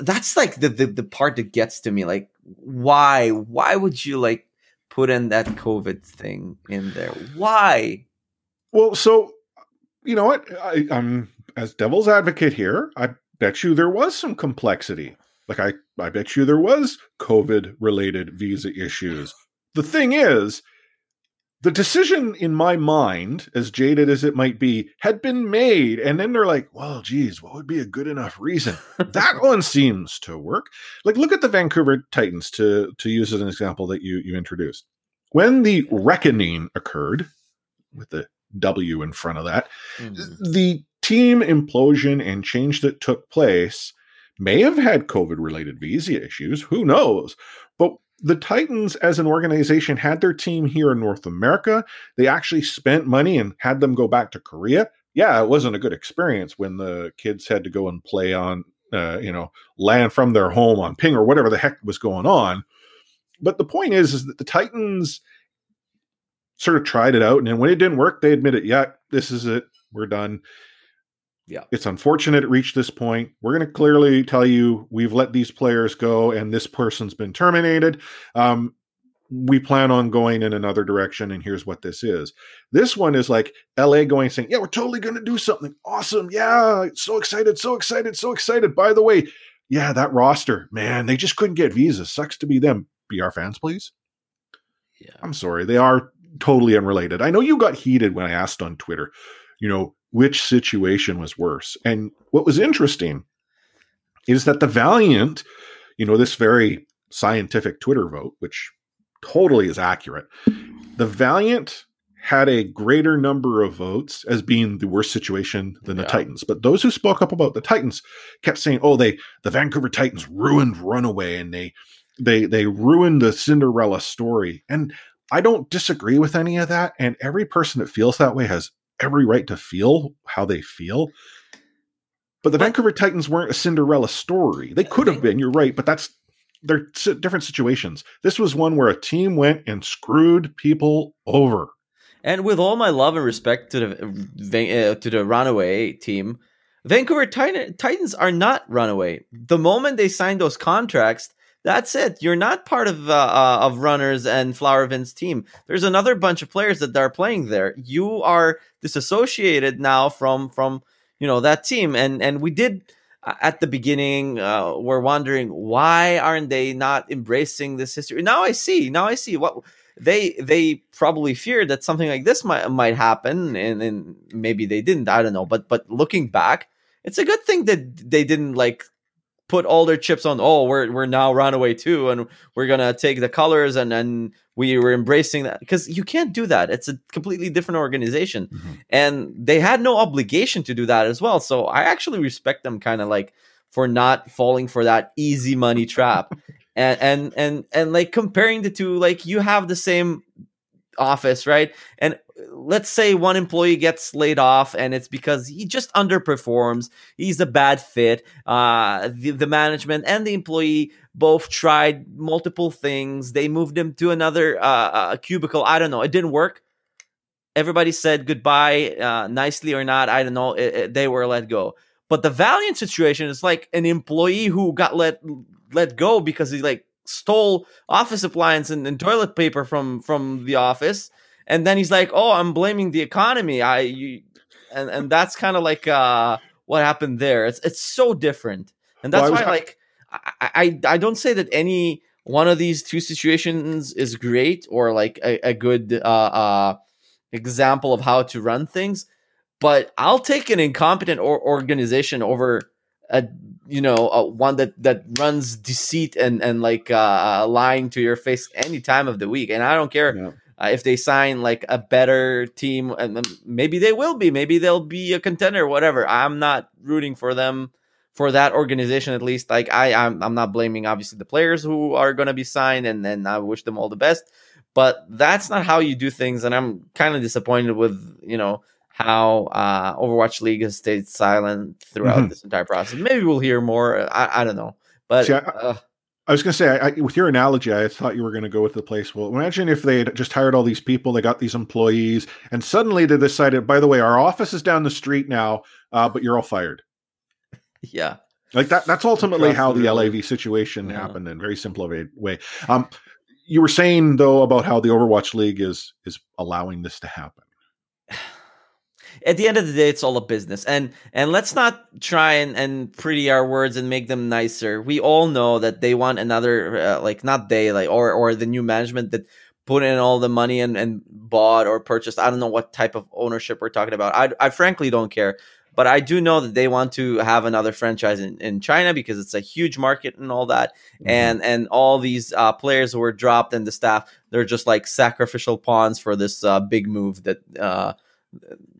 [SPEAKER 3] that's like the, the the part that gets to me like why why would you like put in that covid thing in there why
[SPEAKER 2] Well, so you know what? I, I'm as devil's advocate here. I bet you there was some complexity. Like I, I bet you there was COVID related visa issues. The thing is, the decision in my mind, as jaded as it might be, had been made, and then they're like, "Well, geez, what would be a good enough reason?" that one seems to work. Like, look at the Vancouver Titans to to use as an example that you you introduced. When the reckoning occurred, with the W in front of that, mm-hmm. the team implosion and change that took place may have had COVID related visa issues. Who knows? But the Titans, as an organization, had their team here in North America. They actually spent money and had them go back to Korea. Yeah, it wasn't a good experience when the kids had to go and play on, uh, you know, land from their home on ping or whatever the heck was going on. But the point is, is that the Titans sort of tried it out, and then when it didn't work, they admitted, "Yeah, this is it. We're done."
[SPEAKER 3] Yeah.
[SPEAKER 2] It's unfortunate it reached this point. We're going to clearly tell you we've let these players go and this person's been terminated. Um, we plan on going in another direction and here's what this is. This one is like LA going saying, "Yeah, we're totally going to do something awesome. Yeah, so excited, so excited, so excited. By the way, yeah, that roster, man, they just couldn't get visas. Sucks to be them. Be our fans, please."
[SPEAKER 3] Yeah.
[SPEAKER 2] I'm sorry. They are totally unrelated. I know you got heated when I asked on Twitter, you know, which situation was worse. And what was interesting is that the Valiant, you know, this very scientific Twitter vote, which totally is accurate, the Valiant had a greater number of votes as being the worst situation than the Titans. But those who spoke up about the Titans kept saying, "Oh, they the Vancouver Titans ruined Runaway and they they they ruined the Cinderella story." And I don't disagree with any of that. And every person that feels that way has every right to feel how they feel. But the
[SPEAKER 3] But-
[SPEAKER 2] Vancouver Titans weren't a Cinderella story. They could have been, you're right, but that's they're different situations. This was one where a team went and screwed people over.
[SPEAKER 3] And with all my love and respect to the uh, to the Runaway team, Vancouver Titan- Titans are not Runaway. The moment they signed those contracts, that's it. You're not part of uh, uh, of Runners and Flowervin's team. There's another bunch of players that are playing there. You are disassociated now from from you know that team. And and we did uh, at the beginning uh, we're wondering why aren't they not embracing this history? Now I see. Now I see what they they probably feared that something like this might might happen and, and maybe they didn't i don't know but but looking back it's a good thing that they didn't like put all their chips on oh we're we're now runaway too and we're gonna take the colors and and we were embracing that. Because you can't do that. It's a completely different organization. Mm-hmm. And they had no obligation to do that as well. So i actually respect them kind of like for not falling for that easy money trap. And and and and like comparing the two like you have the same office right? And let's say one employee gets laid off and it's because he just underperforms he's a bad fit uh the, the management and the employee both tried multiple things they moved him to another uh, uh cubicle i don't know it didn't work. Everybody said goodbye uh nicely or not i don't know it, it- they were let go. But the valiant situation is like an employee who got let let go because he like stole office appliance and, and toilet paper from from the office and then he's like oh i'm blaming the economy. I you, and and that's kind of like uh what happened there. It's it's so different. And that's
[SPEAKER 2] Well,
[SPEAKER 3] why
[SPEAKER 2] ha-
[SPEAKER 3] like I, I i don't say that any one of these two situations is great or like a, a good uh uh example of how to run things but i'll take an incompetent or organization over a you know a one that that runs deceit and and like uh lying to your face any time of the week and i don't care
[SPEAKER 2] Yeah.
[SPEAKER 3] Uh, if they sign like a better team and maybe they will be maybe they'll be a contender whatever. I'm not rooting for them for that organization at least. Like i i'm, I'm not blaming obviously the players who are going to be signed and and i wish them all the best. But that's not how you do things and i'm kind of disappointed with you know how uh overwatch league has stayed silent throughout
[SPEAKER 2] Mhm.
[SPEAKER 3] this entire process. Maybe we'll hear more. I, I don't know. But
[SPEAKER 2] See, I-
[SPEAKER 3] uh,
[SPEAKER 2] I was going to say, I, I, with your analogy, I thought you were going to go with the place. Well, imagine if they had just hired all these people, they got these employees, and suddenly they decided, by the way, our office is down the street now, uh, but you're all fired.
[SPEAKER 3] yeah
[SPEAKER 2] Like that. That's ultimately
[SPEAKER 3] Across
[SPEAKER 2] how
[SPEAKER 3] the
[SPEAKER 2] the. LAV situation
[SPEAKER 3] Yeah.
[SPEAKER 2] happened in a very simple way. Um, you were saying though about how the Overwatch League is is allowing this to happen.
[SPEAKER 3] At the end of the day it's all a business. And and let's not try and, and pretty our words and make them nicer. We all know that they want another uh, like not they like or or the new management that put in all the money and, and bought or purchased. I don't know what type of ownership we're talking about. I, I frankly don't care. But i do know that they want to have another franchise in, in china because it's a huge market and all that. And and all these uh, players who were dropped and the staff they're just like sacrificial pawns for this uh, big move that uh,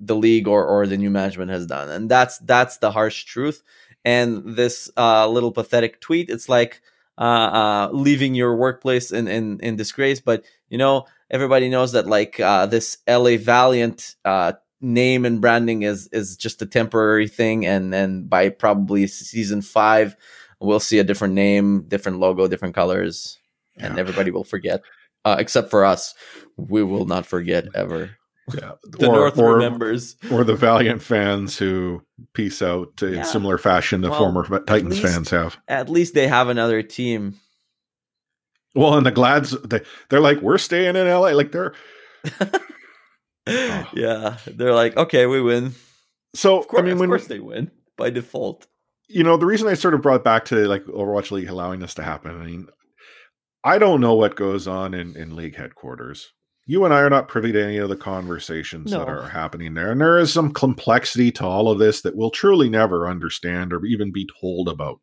[SPEAKER 3] the league or, or the new management has done. And that's that's the harsh truth. And this uh, little pathetic tweet it's like uh, uh, leaving your workplace in, in in disgrace. But you know everybody knows that like uh, this la valiant uh, name and branding is is just a temporary thing. And and by probably season five we'll see a different name different logo different colors. And everybody will forget uh, except for us. We will not forget ever
[SPEAKER 2] Yeah,
[SPEAKER 3] The North
[SPEAKER 2] or,
[SPEAKER 3] remembers.
[SPEAKER 2] or the Valiant fans who peace out in
[SPEAKER 3] Yeah.
[SPEAKER 2] similar fashion the
[SPEAKER 3] Well,
[SPEAKER 2] former Titans
[SPEAKER 3] least-
[SPEAKER 2] fans have.
[SPEAKER 3] At least they have another team.
[SPEAKER 2] Well, and the Glads, they, they're like, we're staying in LA. Like they're Oh.
[SPEAKER 3] yeah, they're like, okay, we win.
[SPEAKER 2] so.
[SPEAKER 3] Of course,
[SPEAKER 2] I mean,
[SPEAKER 3] of
[SPEAKER 2] when
[SPEAKER 3] course they win by default.
[SPEAKER 2] you know, the reason I sort of brought back to like Overwatch League allowing this to happen. I mean, I don't know what goes on in in league headquarters. You and I are not privy to any of the conversations that are happening there, and there is some complexity to all of this that we'll truly never understand or even be told about.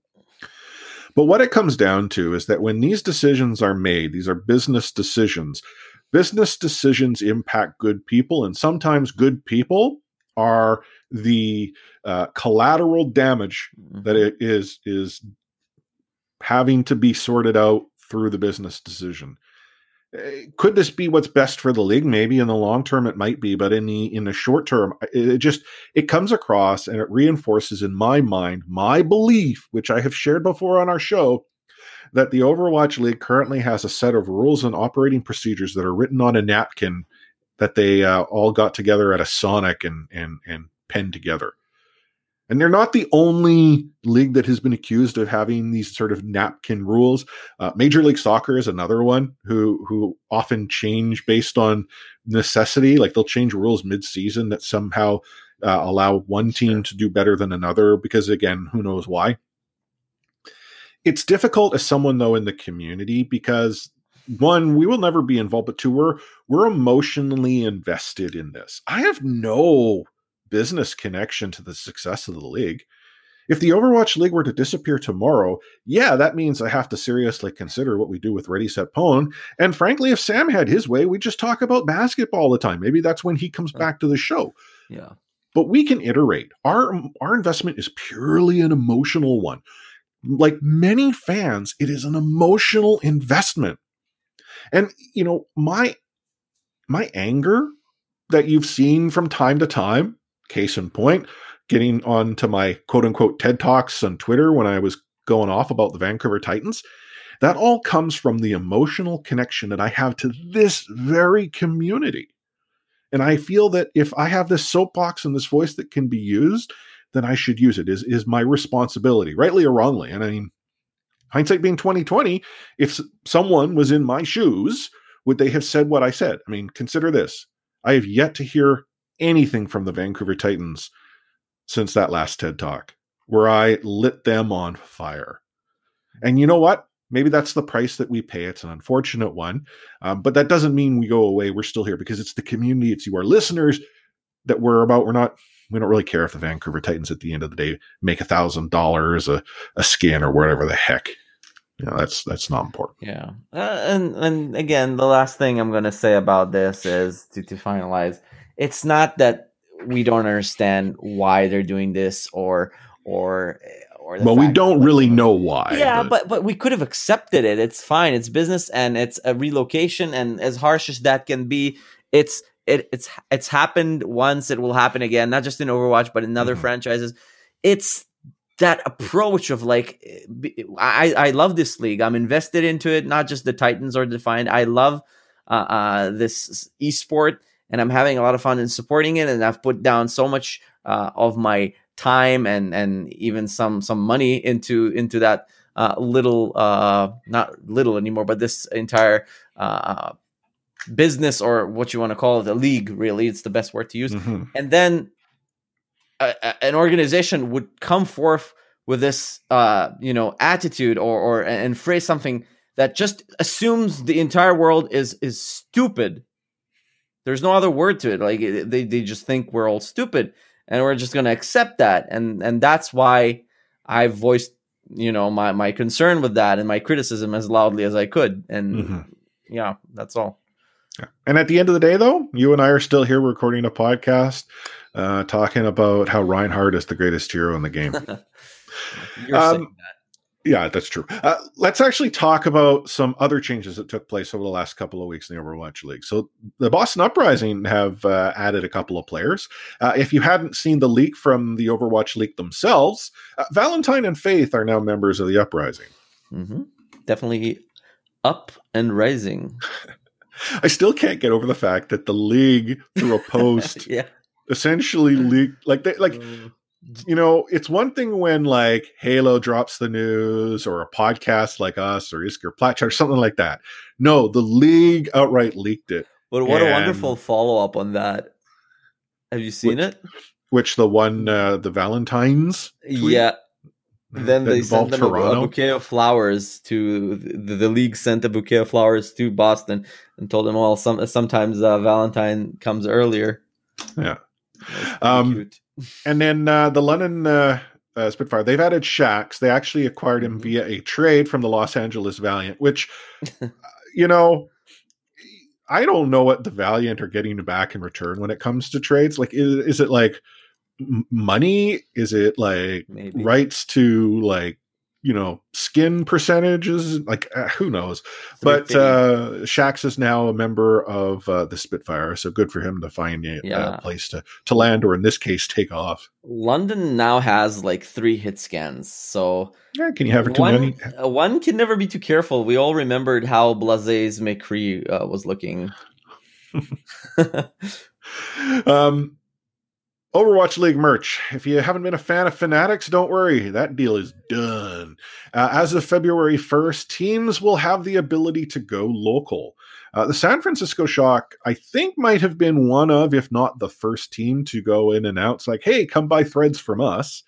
[SPEAKER 2] But what it comes down to is that when these decisions are made, these are business decisions. Business decisions impact good people, and sometimes good people are the uh, collateral damage that it is is having to be sorted out through the business decision. Eh, Could this be what's best for the league? Maybe in the long term it might be, but in the in the short term, it just it comes across and it reinforces in my mind my belief, which I have shared before on our show, that the Overwatch League currently has a set of rules and operating procedures that are written on a napkin that they uh, all got together at a Sonic and and and penned together. And they're not the only league that has been accused of having these sort of napkin rules. Uh, Major League Soccer is another one who who often change based on necessity. Like they'll change rules mid-season that somehow uh, allow one team to do better than another because, again, who knows why. It's difficult as someone though in the community because one, we will never be involved, but two, we're we're emotionally invested in this. I have no business connection to the success of the league. If the Overwatch League were to disappear tomorrow, yeah, that means I have to seriously consider what we do with Ready Set Pwn. And frankly, if Sam had his way, we just talk about basketball all the time. Maybe that's when he comes back to the show.
[SPEAKER 3] Yeah.
[SPEAKER 2] But we can iterate. Our our investment is purely an emotional one. Like many fans, it is an emotional investment. And you know, my my anger that you've seen from time to time, case in point, getting on to my quote unquote TED Talks on Twitter when I was going off about the Vancouver Titans, that all comes from the emotional connection that I have to this very community. And I feel that if I have this soapbox and this voice that can be used, then I should use it. Is is my responsibility, rightly or wrongly? And I mean, hindsight being twenty twenty, if someone was in my shoes, would they have said what I said? I mean, consider this: I have yet to hear anything from the Vancouver Titans since that last TED Talk, where I lit them on fire. And you know what? Maybe that's the price that we pay. It's an unfortunate one, um, but that doesn't mean we go away. We're still here because it's the community, it's you, our listeners, that we're about. We're not. We don't really care if the Vancouver Titans at the end of the day make a thousand dollars a skin or whatever the heck. You know, that's that's not important.
[SPEAKER 3] Yeah, uh, and and again, the last thing I'm gonna say about this is to to finalize. It's not that we don't understand why they're doing this, or or or.
[SPEAKER 2] Well, we don't really know why.
[SPEAKER 3] Yeah, but but we could have accepted it. It's fine. It's business, and it's a relocation, and as harsh as that can be, it's it it's it's happened once. It will happen again, not just in Overwatch, but in other
[SPEAKER 2] Mhm.
[SPEAKER 3] franchises. It's that approach of like I, I love this league. I'm invested into it. Not just the Titans are defined. I love uh, uh, this esport, and I'm having a lot of fun in supporting it. And I've put down so much uh, of my time and and even some some money into into that uh, little uh, not little anymore, but this entire uh, business or what you want to call it, a league. Really, it's the best word to use
[SPEAKER 2] Mhm.
[SPEAKER 3] and then a, a- an organization would come forth with this uh you know attitude or or and phrase something that just assumes the entire world is is stupid there's no other word to it. Like they they just think we're all stupid and we're just going to accept that. And and that's why i voiced you know my my concern with that and my criticism as loudly as i could. And
[SPEAKER 2] Mhm.
[SPEAKER 3] yeah that's all.
[SPEAKER 2] And at the end of the day, though, you and I are still here recording a podcast, uh, talking about how Reinhardt is the greatest hero in the game.
[SPEAKER 3] you're
[SPEAKER 2] Um,
[SPEAKER 3] saying that
[SPEAKER 2] yeah, that's true. Uh, let's actually talk about some other changes that took place over the last couple of weeks in the Overwatch League. So, the Boston Uprising have uh, added a couple of players. Uh, if you hadn't seen the leak from the Overwatch League themselves, uh, Valentine and Faith are now members of the Uprising.
[SPEAKER 3] hmm Definitely up and rising.
[SPEAKER 2] I still can't get over the fact that the league through a post
[SPEAKER 3] yeah.
[SPEAKER 2] essentially leaked like they like
[SPEAKER 3] Mm.
[SPEAKER 2] You know it's one thing when like Halo drops the news or a podcast like us or Isker Platch or something like that. No, the league outright leaked it.
[SPEAKER 3] But what a wonderful follow up on that. Have you seen it?
[SPEAKER 2] Which the one uh, the Valentine's tweet
[SPEAKER 3] Yeah. Then they sent them a, a bouquet of flowers to the, the league sent a bouquet of flowers to Boston and told them, well, some sometimes uh, Valentine comes earlier.
[SPEAKER 2] Yeah. Um,
[SPEAKER 3] cute.
[SPEAKER 2] And then uh, the London uh, uh, Spitfire, they've added Shax. They actually acquired him
[SPEAKER 3] Mhm.
[SPEAKER 2] via a trade from the Los Angeles Valiant, which, uh, you know, I don't know what the Valiant are getting back in return when it comes to trades. Like, is, is it like money? Is it like
[SPEAKER 3] maybe
[SPEAKER 2] rights to like, you know, skin percentages? Like, uh, who knows? But uh, Shax is now a member of uh, the Spitfire, so good for him to find a,
[SPEAKER 3] Yeah.
[SPEAKER 2] a place to, to land, or in this case, take off.
[SPEAKER 3] London now has like three hit scans, so
[SPEAKER 2] Yeah, can you have it too
[SPEAKER 3] one,
[SPEAKER 2] many?
[SPEAKER 3] uh, one can never be too careful. We all remembered how Blaze's McCree uh, was looking.
[SPEAKER 2] um, Overwatch League merch. If you haven't been a fan of Fanatics, don't worry. That deal is done. Uh, as of February 1st, teams will have the ability to go local. Uh, the San Francisco Shock, I think, might have been one of, if not the first team to go in and announce, like, hey, come buy threads from us.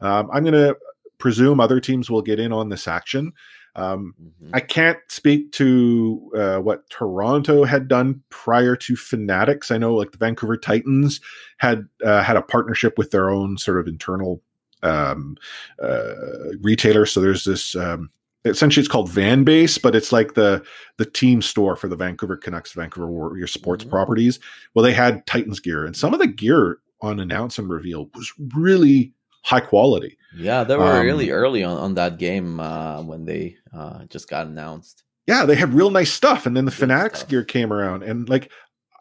[SPEAKER 2] Um, I'm going to presume other teams will get in on this action. Um,
[SPEAKER 3] Mhm.
[SPEAKER 2] I can't speak to uh, what Toronto had done prior to Fanatics. I know, like the Vancouver Titans had uh, had a partnership with their own sort of internal um, uh, retailer. So there's this. Um, essentially, it's called Van Base, but it's like the the team store for the Vancouver Canucks, Vancouver Warrior sports
[SPEAKER 3] Mhm.
[SPEAKER 2] properties. Well, they had Titans gear, and some of the gear on announce and reveal was really high quality.
[SPEAKER 3] Yeah, they were
[SPEAKER 2] Um,
[SPEAKER 3] really early on, on that game uh, when they uh, just got announced.
[SPEAKER 2] Yeah, they had real nice stuff, and then the
[SPEAKER 3] Good
[SPEAKER 2] Fanatics
[SPEAKER 3] stuff.
[SPEAKER 2] gear came around, and like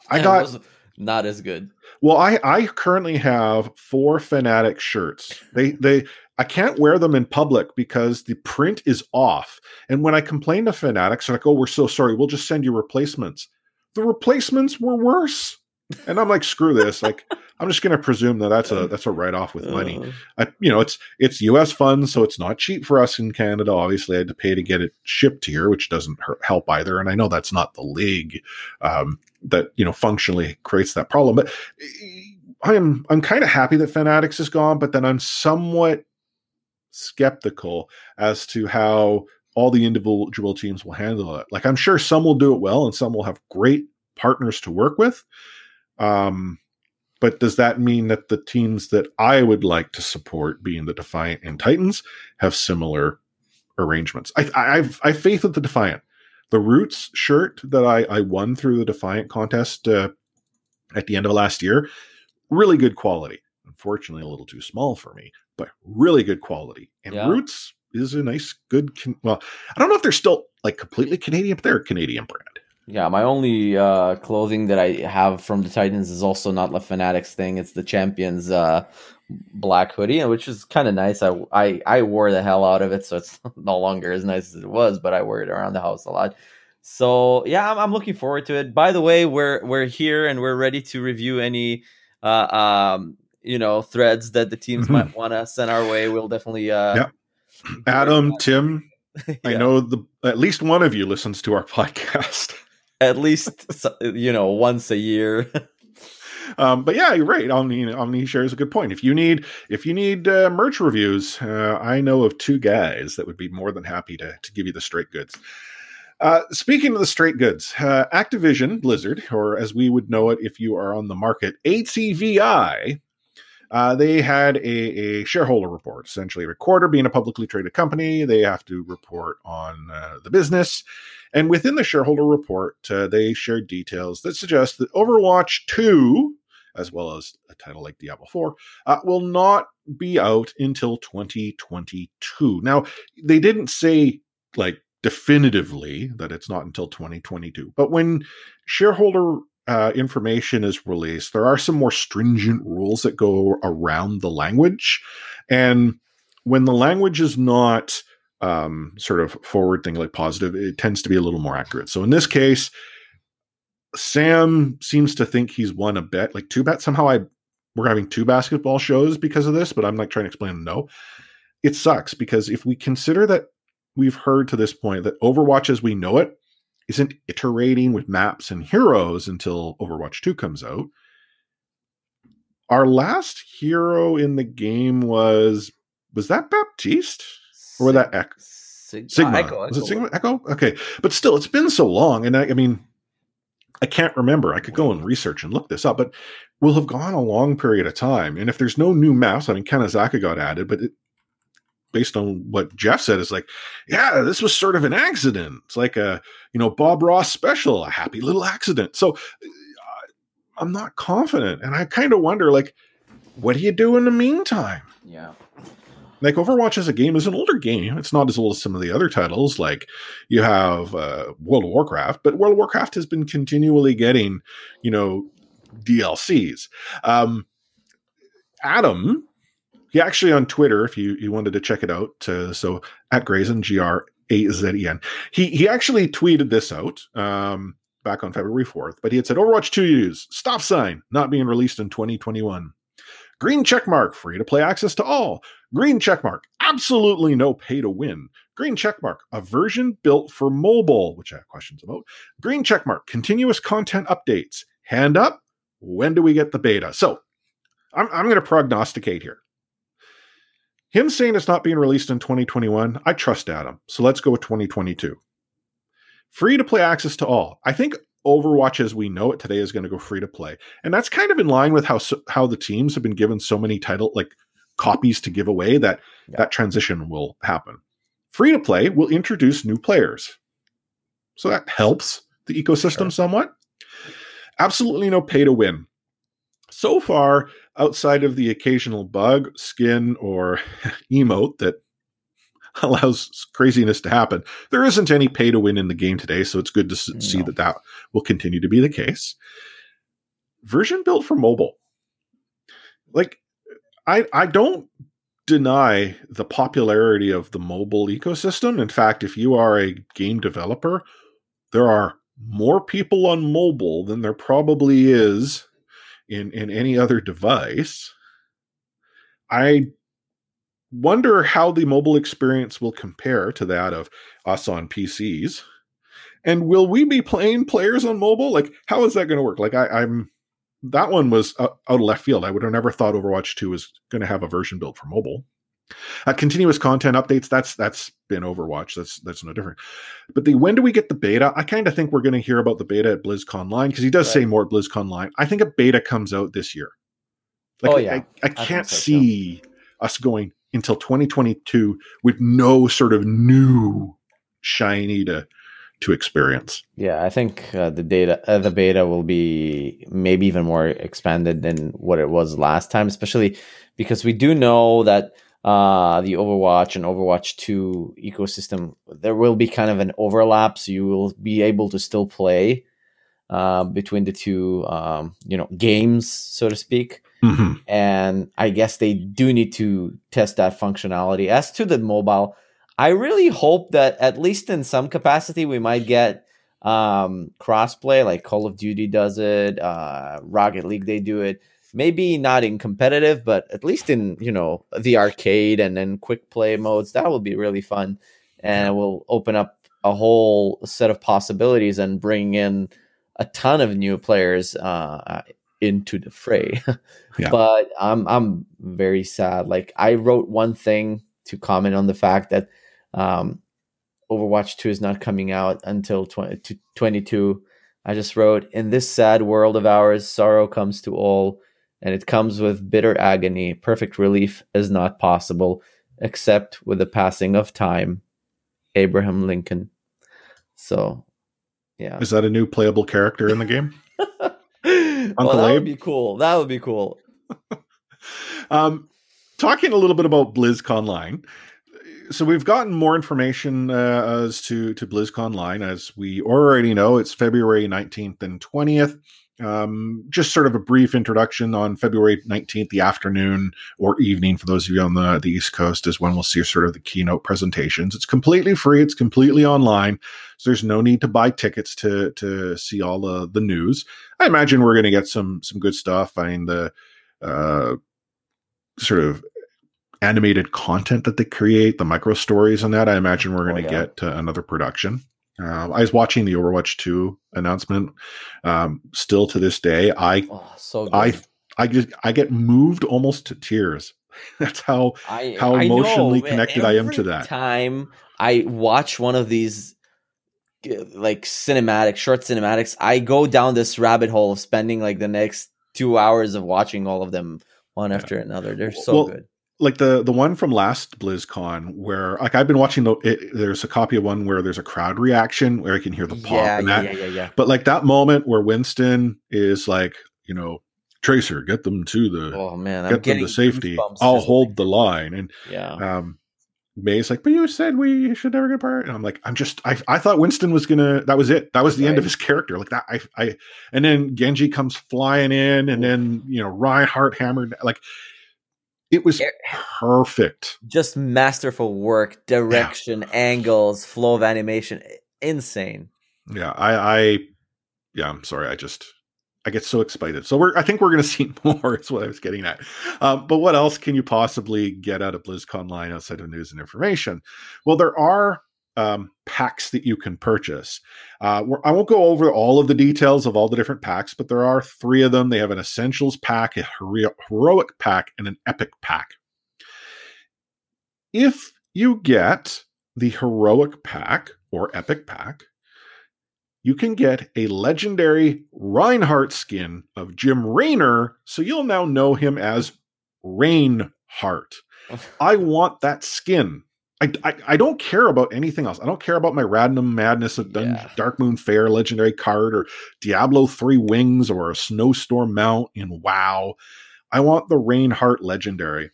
[SPEAKER 2] I
[SPEAKER 3] it
[SPEAKER 2] got
[SPEAKER 3] was not as good.
[SPEAKER 2] Well, I I currently have four fanatic shirts. They they I can't wear them in public because the print is off. And when I complain to fanatics, they're like, "Oh, we're so sorry. We'll just send you replacements." The replacements were worse. And I'm like, "Screw this!" Like, I'm just going to presume that that's a that's a write off with money.
[SPEAKER 3] Uh,
[SPEAKER 2] I, you know, it's it's U.S. funds, so it's not cheap for us in Canada. Obviously, I had to pay to get it shipped here, which doesn't hurt, help either. And I know that's not the league um, that you know functionally creates that problem. But I am I'm kind of happy that Fanatics is gone, but then I'm somewhat skeptical as to how all the individual teams will handle it. Like I'm sure some will do it well, and some will have great partners to work with. Um, but does that mean that the teams that I would like to support, being the Defiant and Titans, have similar arrangements? I, I, I've I have faith with the Defiant. The Roots shirt that I, I won through the Defiant contest uh, at the end of last year, really good quality. Unfortunately, a little too small for me, but really good quality. And
[SPEAKER 3] Yeah.
[SPEAKER 2] Roots is a nice, good. Well, I don't know if they're still like completely Canadian, but they're a Canadian brand.
[SPEAKER 3] Yeah, my only uh, clothing that I have from the Titans is also not the Fanatics thing. It's the Champions uh, black hoodie, which is kind of nice. I, I I wore the hell out of it, so it's no longer as nice as it was, but I wear it around the house a lot. So yeah, I'm, I'm looking forward to it. By the way, we're we're here and we're ready to review any uh, um, you know threads that the teams
[SPEAKER 2] Mhm.
[SPEAKER 3] might want to send our way. We'll definitely uh,
[SPEAKER 2] Yep. Adam, Tim, I know the at least one of you listens to our podcast.
[SPEAKER 3] At least you know once a year.
[SPEAKER 2] um, but yeah, you're right. Omni Omni shares a good point. If you need if you need uh, merch reviews, uh, I know of two guys that would be more than happy to to give you the straight goods. Uh, speaking of the straight goods, uh, Activision Blizzard, or as we would know it if you are on the market, ATVI. Uh, they had a, a shareholder report, essentially a quarter being a publicly traded company. They have to report on uh, the business. And within the shareholder report, uh, they shared details that suggest that Overwatch 2, as well as a title like Diablo 4, uh, will not be out until 2022. Now, they didn't say like definitively that it's not until 2022, but when shareholder uh, information is released, there are some more stringent rules that go around the language. And when the language is not um, sort of forward thing like positive, it tends to be a little more accurate. So in this case, Sam seems to think he's won a bet, like two bets. Somehow I we're having two basketball shows because of this, but I'm like trying to explain no. It sucks because if we consider that we've heard to this point that Overwatch as we know it isn't iterating with maps and heroes until Overwatch 2 comes out. Our last hero in the game was was that Baptiste? Or was that Echo?
[SPEAKER 3] Sig-
[SPEAKER 2] Sigma.
[SPEAKER 3] uh, Echo,
[SPEAKER 2] Was it Sigma? Echo? Okay. But still, it's been so long. And I, I mean, I can't remember. I could go and research and look this up, but we'll have gone a long period of time. And if there's no new maps, I mean, Kanezaka got added, but it, based on what Jeff said, is like, yeah, this was sort of an accident. It's like a, you know, Bob Ross special, a happy little accident. So uh, I'm not confident. And I kind of wonder, like, what do you do in the meantime?
[SPEAKER 3] Yeah.
[SPEAKER 2] Like Overwatch as a game is an older game. It's not as old as some of the other titles. Like you have uh, World of Warcraft, but World of Warcraft has been continually getting, you know, DLCs. Um, Adam, he actually on Twitter, if you you wanted to check it out, uh, so at Grazen G R A Z E N, he he actually tweeted this out. Um, back on February 4th, but he had said Overwatch 2 use stop sign not being released in 2021. Green checkmark, free to play access to all. Green checkmark, absolutely no pay to win. Green checkmark, a version built for mobile, which I have questions about. Green checkmark, continuous content updates. Hand up, when do we get the beta? So I'm, I'm going to prognosticate here. Him saying it's not being released in 2021, I trust Adam. So let's go with 2022. Free to play access to all. I think Overwatch as we know it today is going to go free to play, and that's kind of in line with how how the teams have been given so many title like copies to give away that
[SPEAKER 3] Yeah.
[SPEAKER 2] that transition will happen. Free to play will introduce new players, so that helps the ecosystem
[SPEAKER 3] Sure.
[SPEAKER 2] somewhat. Absolutely no pay to win. So far, outside of the occasional bug, skin, or emote that allows craziness to happen, there isn't any pay to win in the game today. So it's good to see
[SPEAKER 3] No.
[SPEAKER 2] that that will continue to be the case. Version built for mobile. Like, I I don't deny the popularity of the mobile ecosystem. In fact, if you are a game developer, there are more people on mobile than there probably is in in any other device. I wonder how the mobile experience will compare to that of us on PCs. And will we be playing players on mobile? Like, how is that going to work? Like, I, I'm that one was out, out of left field. I would have never thought Overwatch 2 was going to have a version built for mobile. Uh, continuous content updates. That's that's been Overwatch. That's that's no different. But the when do we get the beta? I kind of think we're going to hear about the beta at BlizzConline because he does say more at BlizzConline. I think a beta comes out this year. Like,
[SPEAKER 3] Oh,
[SPEAKER 2] I-
[SPEAKER 3] yeah.
[SPEAKER 2] I, I can't
[SPEAKER 3] so, too.
[SPEAKER 2] see us going until 2022 with no sort of new shiny to to experience.
[SPEAKER 3] Yeah, I think uh, the data, uh, the beta will be maybe even more expanded than what it was last time, especially because we do know that uh, the Overwatch and Overwatch 2 ecosystem, there will be kind of an overlap, so you will be able to still play uh, between the two, um, you know, games, so to speak
[SPEAKER 2] Mm-hmm.
[SPEAKER 3] and I guess they do need to test that functionality. As to the mobile, I really hope that at least in some capacity we might get um, crossplay, like Call of Duty does it, uh, Rocket League they do it. Maybe not in competitive, but at least in you know the arcade and then quick play modes. That will be really fun, and it will open up a whole set of possibilities and bring in a ton of new players uh, into the fray.
[SPEAKER 2] Yeah.
[SPEAKER 3] But I'm I'm very sad. Like I wrote one thing to comment on the fact that um, Overwatch 2 is not coming out until 20, 22. I just wrote, In this sad world of ours, sorrow comes to all, and it comes with bitter agony. Perfect relief is not possible, except with the passing of time. Abraham Lincoln. So, yeah.
[SPEAKER 2] Is that a new playable character in the game?
[SPEAKER 3] well, that
[SPEAKER 2] Abe?
[SPEAKER 3] would be cool. That would be cool.
[SPEAKER 2] Um, talking a little bit about BlizzConline. So we've gotten more information uh, as to to BlizzConline, as we already know. It's February nineteenth and twentieth. um, just sort of a brief introduction on February 19th, the afternoon or evening for those of you on the, the East Coast is when we'll see sort of the keynote presentations. It's completely free. It's completely online. So there's no need to buy tickets to, to see all the, the news. I imagine we're going to get some, some good stuff. I mean, the, uh, sort of animated content that they create, the micro stories and that, I imagine we're going to
[SPEAKER 3] Oh, yeah.
[SPEAKER 2] get uh, another production. Uh, I was watching the Overwatch 2 announcement. Um, still to this day, I
[SPEAKER 3] Oh, so good.
[SPEAKER 2] I I just I get moved almost to tears. That's how
[SPEAKER 3] I,
[SPEAKER 2] how
[SPEAKER 3] I
[SPEAKER 2] emotionally
[SPEAKER 3] man.
[SPEAKER 2] connected I am to that.
[SPEAKER 3] Time I watch one of these uh, like cinematic short cinematics, I go down this rabbit hole of spending like the next two hours of watching all of them one after another. They're so
[SPEAKER 2] Well,
[SPEAKER 3] good.
[SPEAKER 2] Like the the one from last BlizzCon where like I've been watching the it, there's a copy of one where there's a crowd reaction where I can hear the pop
[SPEAKER 3] Yeah,
[SPEAKER 2] and
[SPEAKER 3] yeah,
[SPEAKER 2] that.
[SPEAKER 3] yeah, yeah, yeah.
[SPEAKER 2] But like that moment where Winston is like, you know, Tracer, get them to the
[SPEAKER 3] Oh man, I'm
[SPEAKER 2] get them to safety. I'll hold the line and
[SPEAKER 3] Yeah,
[SPEAKER 2] um Mei's like, but you said we should never get apart. And I'm like, I'm just, I, I thought Winston was gonna, that was it. That was the end of his character. Like that, I, I, and then Genji comes flying in, and then you know Reinhardt hammered. Like it was
[SPEAKER 3] Er-
[SPEAKER 2] perfect.
[SPEAKER 3] just masterful work, direction, angles, flow of animation, insane.
[SPEAKER 2] Yeah, I, I, yeah, I'm sorry. I just, I get so excited. So we're, I think we're gonna see more. Is what I was getting at. Um, but what else can you possibly get out of BlizzConline outside of news and information? Well, there are um, packs that you can purchase. Uh, I won't go over all of the details of all the different packs, but there are three of them. They have an essentials pack, a hero- heroic pack, and an epic pack. If you get the heroic pack or epic pack, you can get a legendary Reinhardt skin of Jim Raynor, so you'll now know him as Rainheart. I want that skin. I, I, I don't care about anything else. I don't care about my random madness of Dun-
[SPEAKER 3] Yeah.
[SPEAKER 2] Darkmoon Faire legendary card or Diablo 3 wings or a snowstorm mount in WoW. I want the Rainheart legendary.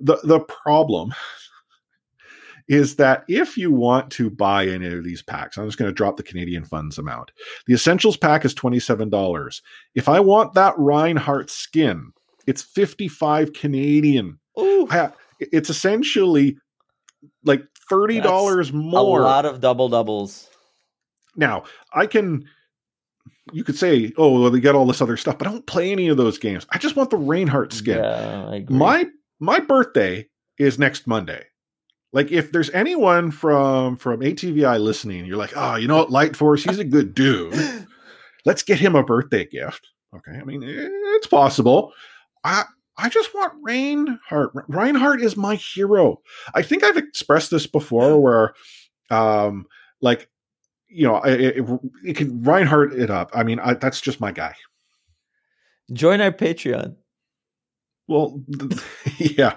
[SPEAKER 2] The the problem is that if you want to buy any of these packs, I'm just going to drop the Canadian funds amount. The essentials pack is $27. If I want that Reinhardt skin, it's 55 Canadian.
[SPEAKER 3] Ooh,
[SPEAKER 2] I, it's essentially like thirty dollars more.
[SPEAKER 3] a lot of double doubles.
[SPEAKER 2] now I can. You could say, "Oh, well, they get all this other stuff," but I don't play any of those games. I just want the Reinhardt skin.
[SPEAKER 3] Yeah, I agree.
[SPEAKER 2] My my birthday is next Monday. Like, if there's anyone from from ATVI listening, you're like, "Oh, you know what, Light Force, he's a good dude. Let's get him a birthday gift." Okay, I mean, it's possible. I I just want Reinhardt. Reinhardt is my hero. I think I've expressed this before, where, um, like, you know, it, it, it can Reinhardt it up. I mean, I, that's just my guy.
[SPEAKER 3] Join our Patreon.
[SPEAKER 2] Well, yeah.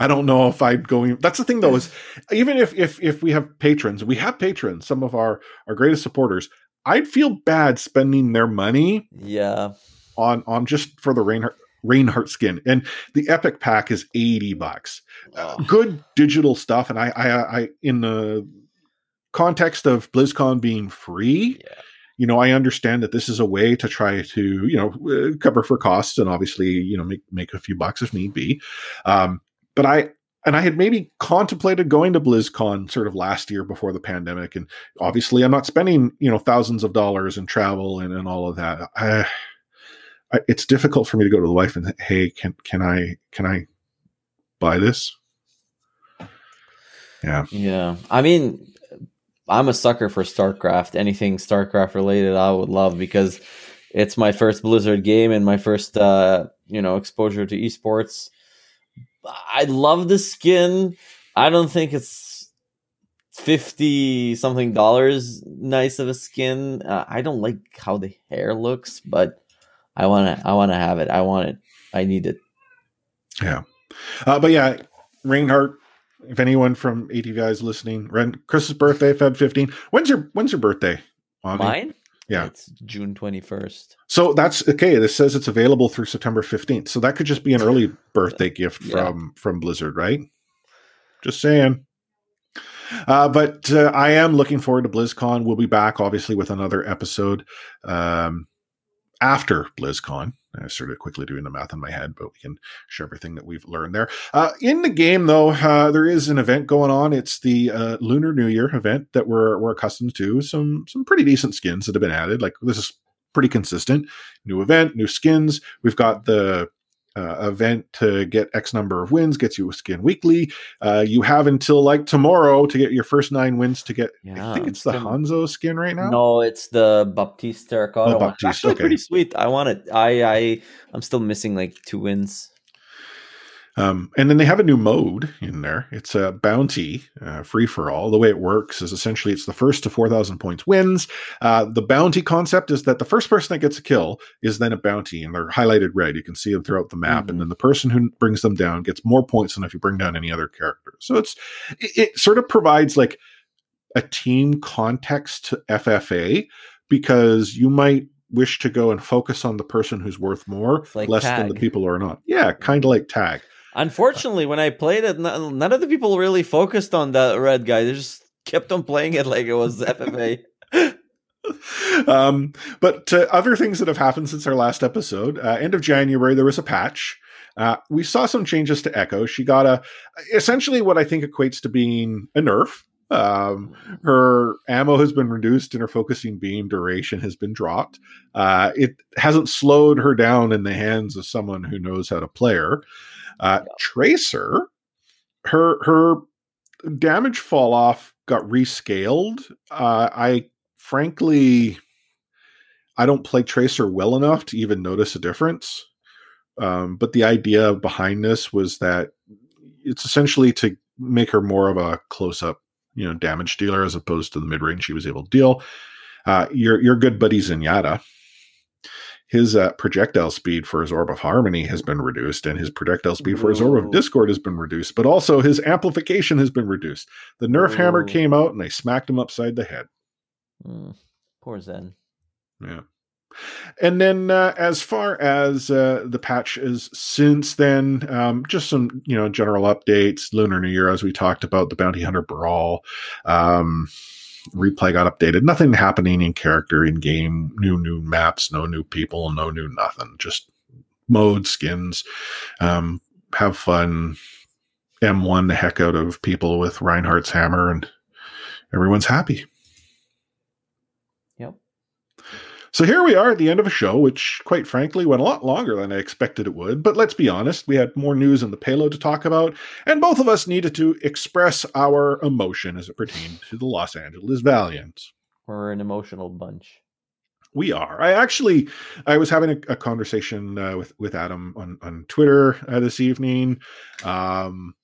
[SPEAKER 2] I don't know if I'd go. That's the thing, though, is even if if if we have patrons, we have patrons, some of our our greatest supporters. I'd feel bad spending their money
[SPEAKER 3] Yeah,
[SPEAKER 2] on on just for the Reinhardt Reinhardt skin, and the Epic pack is eighty bucks. Uh, good digital stuff, and I I, I in the context of BlizzCon being free,
[SPEAKER 3] Yeah.
[SPEAKER 2] you know, I understand that this is a way to try to you know uh, cover for costs and obviously you know make make a few bucks if need be. Um, but I and I had maybe contemplated going to BlizzCon sort of last year before the pandemic, and obviously I'm not spending you know thousands of dollars in travel and, and all of that. I, It's difficult for me to go to the wife and hey, can can I can I buy this? Yeah,
[SPEAKER 3] yeah. I mean, I'm a sucker for StarCraft. Anything StarCraft related, I would love because it's my first Blizzard game and my first, uh, you know, exposure to esports. I love the skin. I don't think it's fifty something dollars nice of a skin. Uh, I don't like how the hair looks, but I wanna, I wanna have it. I want it. I need it. Yeah.
[SPEAKER 2] Uh, but yeah, Reinhardt. If anyone from ATVI is listening, Ren, Chris's birthday, Feb 15. When's your when's your birthday? Avi?
[SPEAKER 3] Mine?
[SPEAKER 2] Yeah.
[SPEAKER 3] It's June twenty first.
[SPEAKER 2] So that's okay. This says it's available through September 15th. So that could just be an early birthday gift
[SPEAKER 3] Yeah.
[SPEAKER 2] from from Blizzard, right? Just saying. Uh, but uh, I am looking forward to BlizzCon. We'll be back, obviously, with another episode. Um, after BlizzCon. I started quickly doing the math in my head, but we can share everything that we've learned there. Uh, in the game, though, uh, there is an event going on. It's the uh, Lunar New Year event that we're we're accustomed to. Some some pretty decent skins that have been added. Like this is pretty consistent. New event, new skins. We've got the uh, event to get X number of wins gets you a skin weekly. Uh, you have until like tomorrow to get your first nine wins to get.
[SPEAKER 3] Yeah,
[SPEAKER 2] I think it's the Hanzo skin right now.
[SPEAKER 3] No, it's the Baptiste Terracotta.
[SPEAKER 2] Oh,
[SPEAKER 3] one. It's
[SPEAKER 2] Baptiste,
[SPEAKER 3] actually
[SPEAKER 2] okay.
[SPEAKER 3] pretty sweet. I want it. I I I'm still missing like two wins.
[SPEAKER 2] Um, and then they have a new mode in there. It's a bounty, uh, free for all. The way it works is essentially it's the first to 4,000 points wins. Uh, the bounty concept is that the first person that gets a kill is then a bounty, and they're highlighted red. You can see them throughout the map.
[SPEAKER 3] Mhm.
[SPEAKER 2] And then the person who brings them down gets more points than if you bring down any other character. So it's it, it sort of provides like a team context to FFA because you might wish to go and focus on the person who's worth more
[SPEAKER 3] like
[SPEAKER 2] less than the people who are not. Yeah, kind of like tag.
[SPEAKER 3] Unfortunately, when I played it, none, of the people really focused on that red guy. They just kept on playing it like it was FFA.
[SPEAKER 2] um, but uh, other things that have happened since our last episode, uh, end of January, there was a patch. Uh, we saw some changes to Echo. She got a essentially what I think equates to being a nerf. Um, her ammo has been reduced and her focusing beam duration has been dropped. Uh, it hasn't slowed her down in the hands of someone who knows how to play her. Uh, Tracer, her her damage fall off got rescaled. Uh, I frankly, I don't play Tracer well enough to even notice a difference. Um, but the idea behind this was that it's essentially to make her more of a close up, you know, damage dealer as opposed to the mid range she was able to deal. Uh, your your good buddy Zenyatta, his uh, projectile speed for his Orb of Harmony has been reduced, and his projectile speed for his Orb of Discord has been reduced, but also his amplification has been reduced. The Nerf hammer came out and they smacked him upside the head.
[SPEAKER 3] Mm, poor Zen.
[SPEAKER 2] Yeah. And then, uh, as far as uh, the patch is since then, um, just some you know general updates. Lunar New Year, as we talked about, the Bounty Hunter Brawl, um, replay got updated. Nothing happening in character in game. New new maps, no new people, no new nothing. Just mode skins. Um, have fun. M1 the heck out of people with Reinhardt's hammer, and everyone's happy. So here we are at the end of a show, which, quite frankly, went a lot longer than I expected it would. But let's be honest, we had more news in the payload to talk about, and both of us needed to express our emotion as it pertained to the Los Angeles Valiants.
[SPEAKER 3] We're an emotional bunch.
[SPEAKER 2] We are. I actually, I was having a, a conversation uh, with with Adam on on Twitter uh, this evening. Um,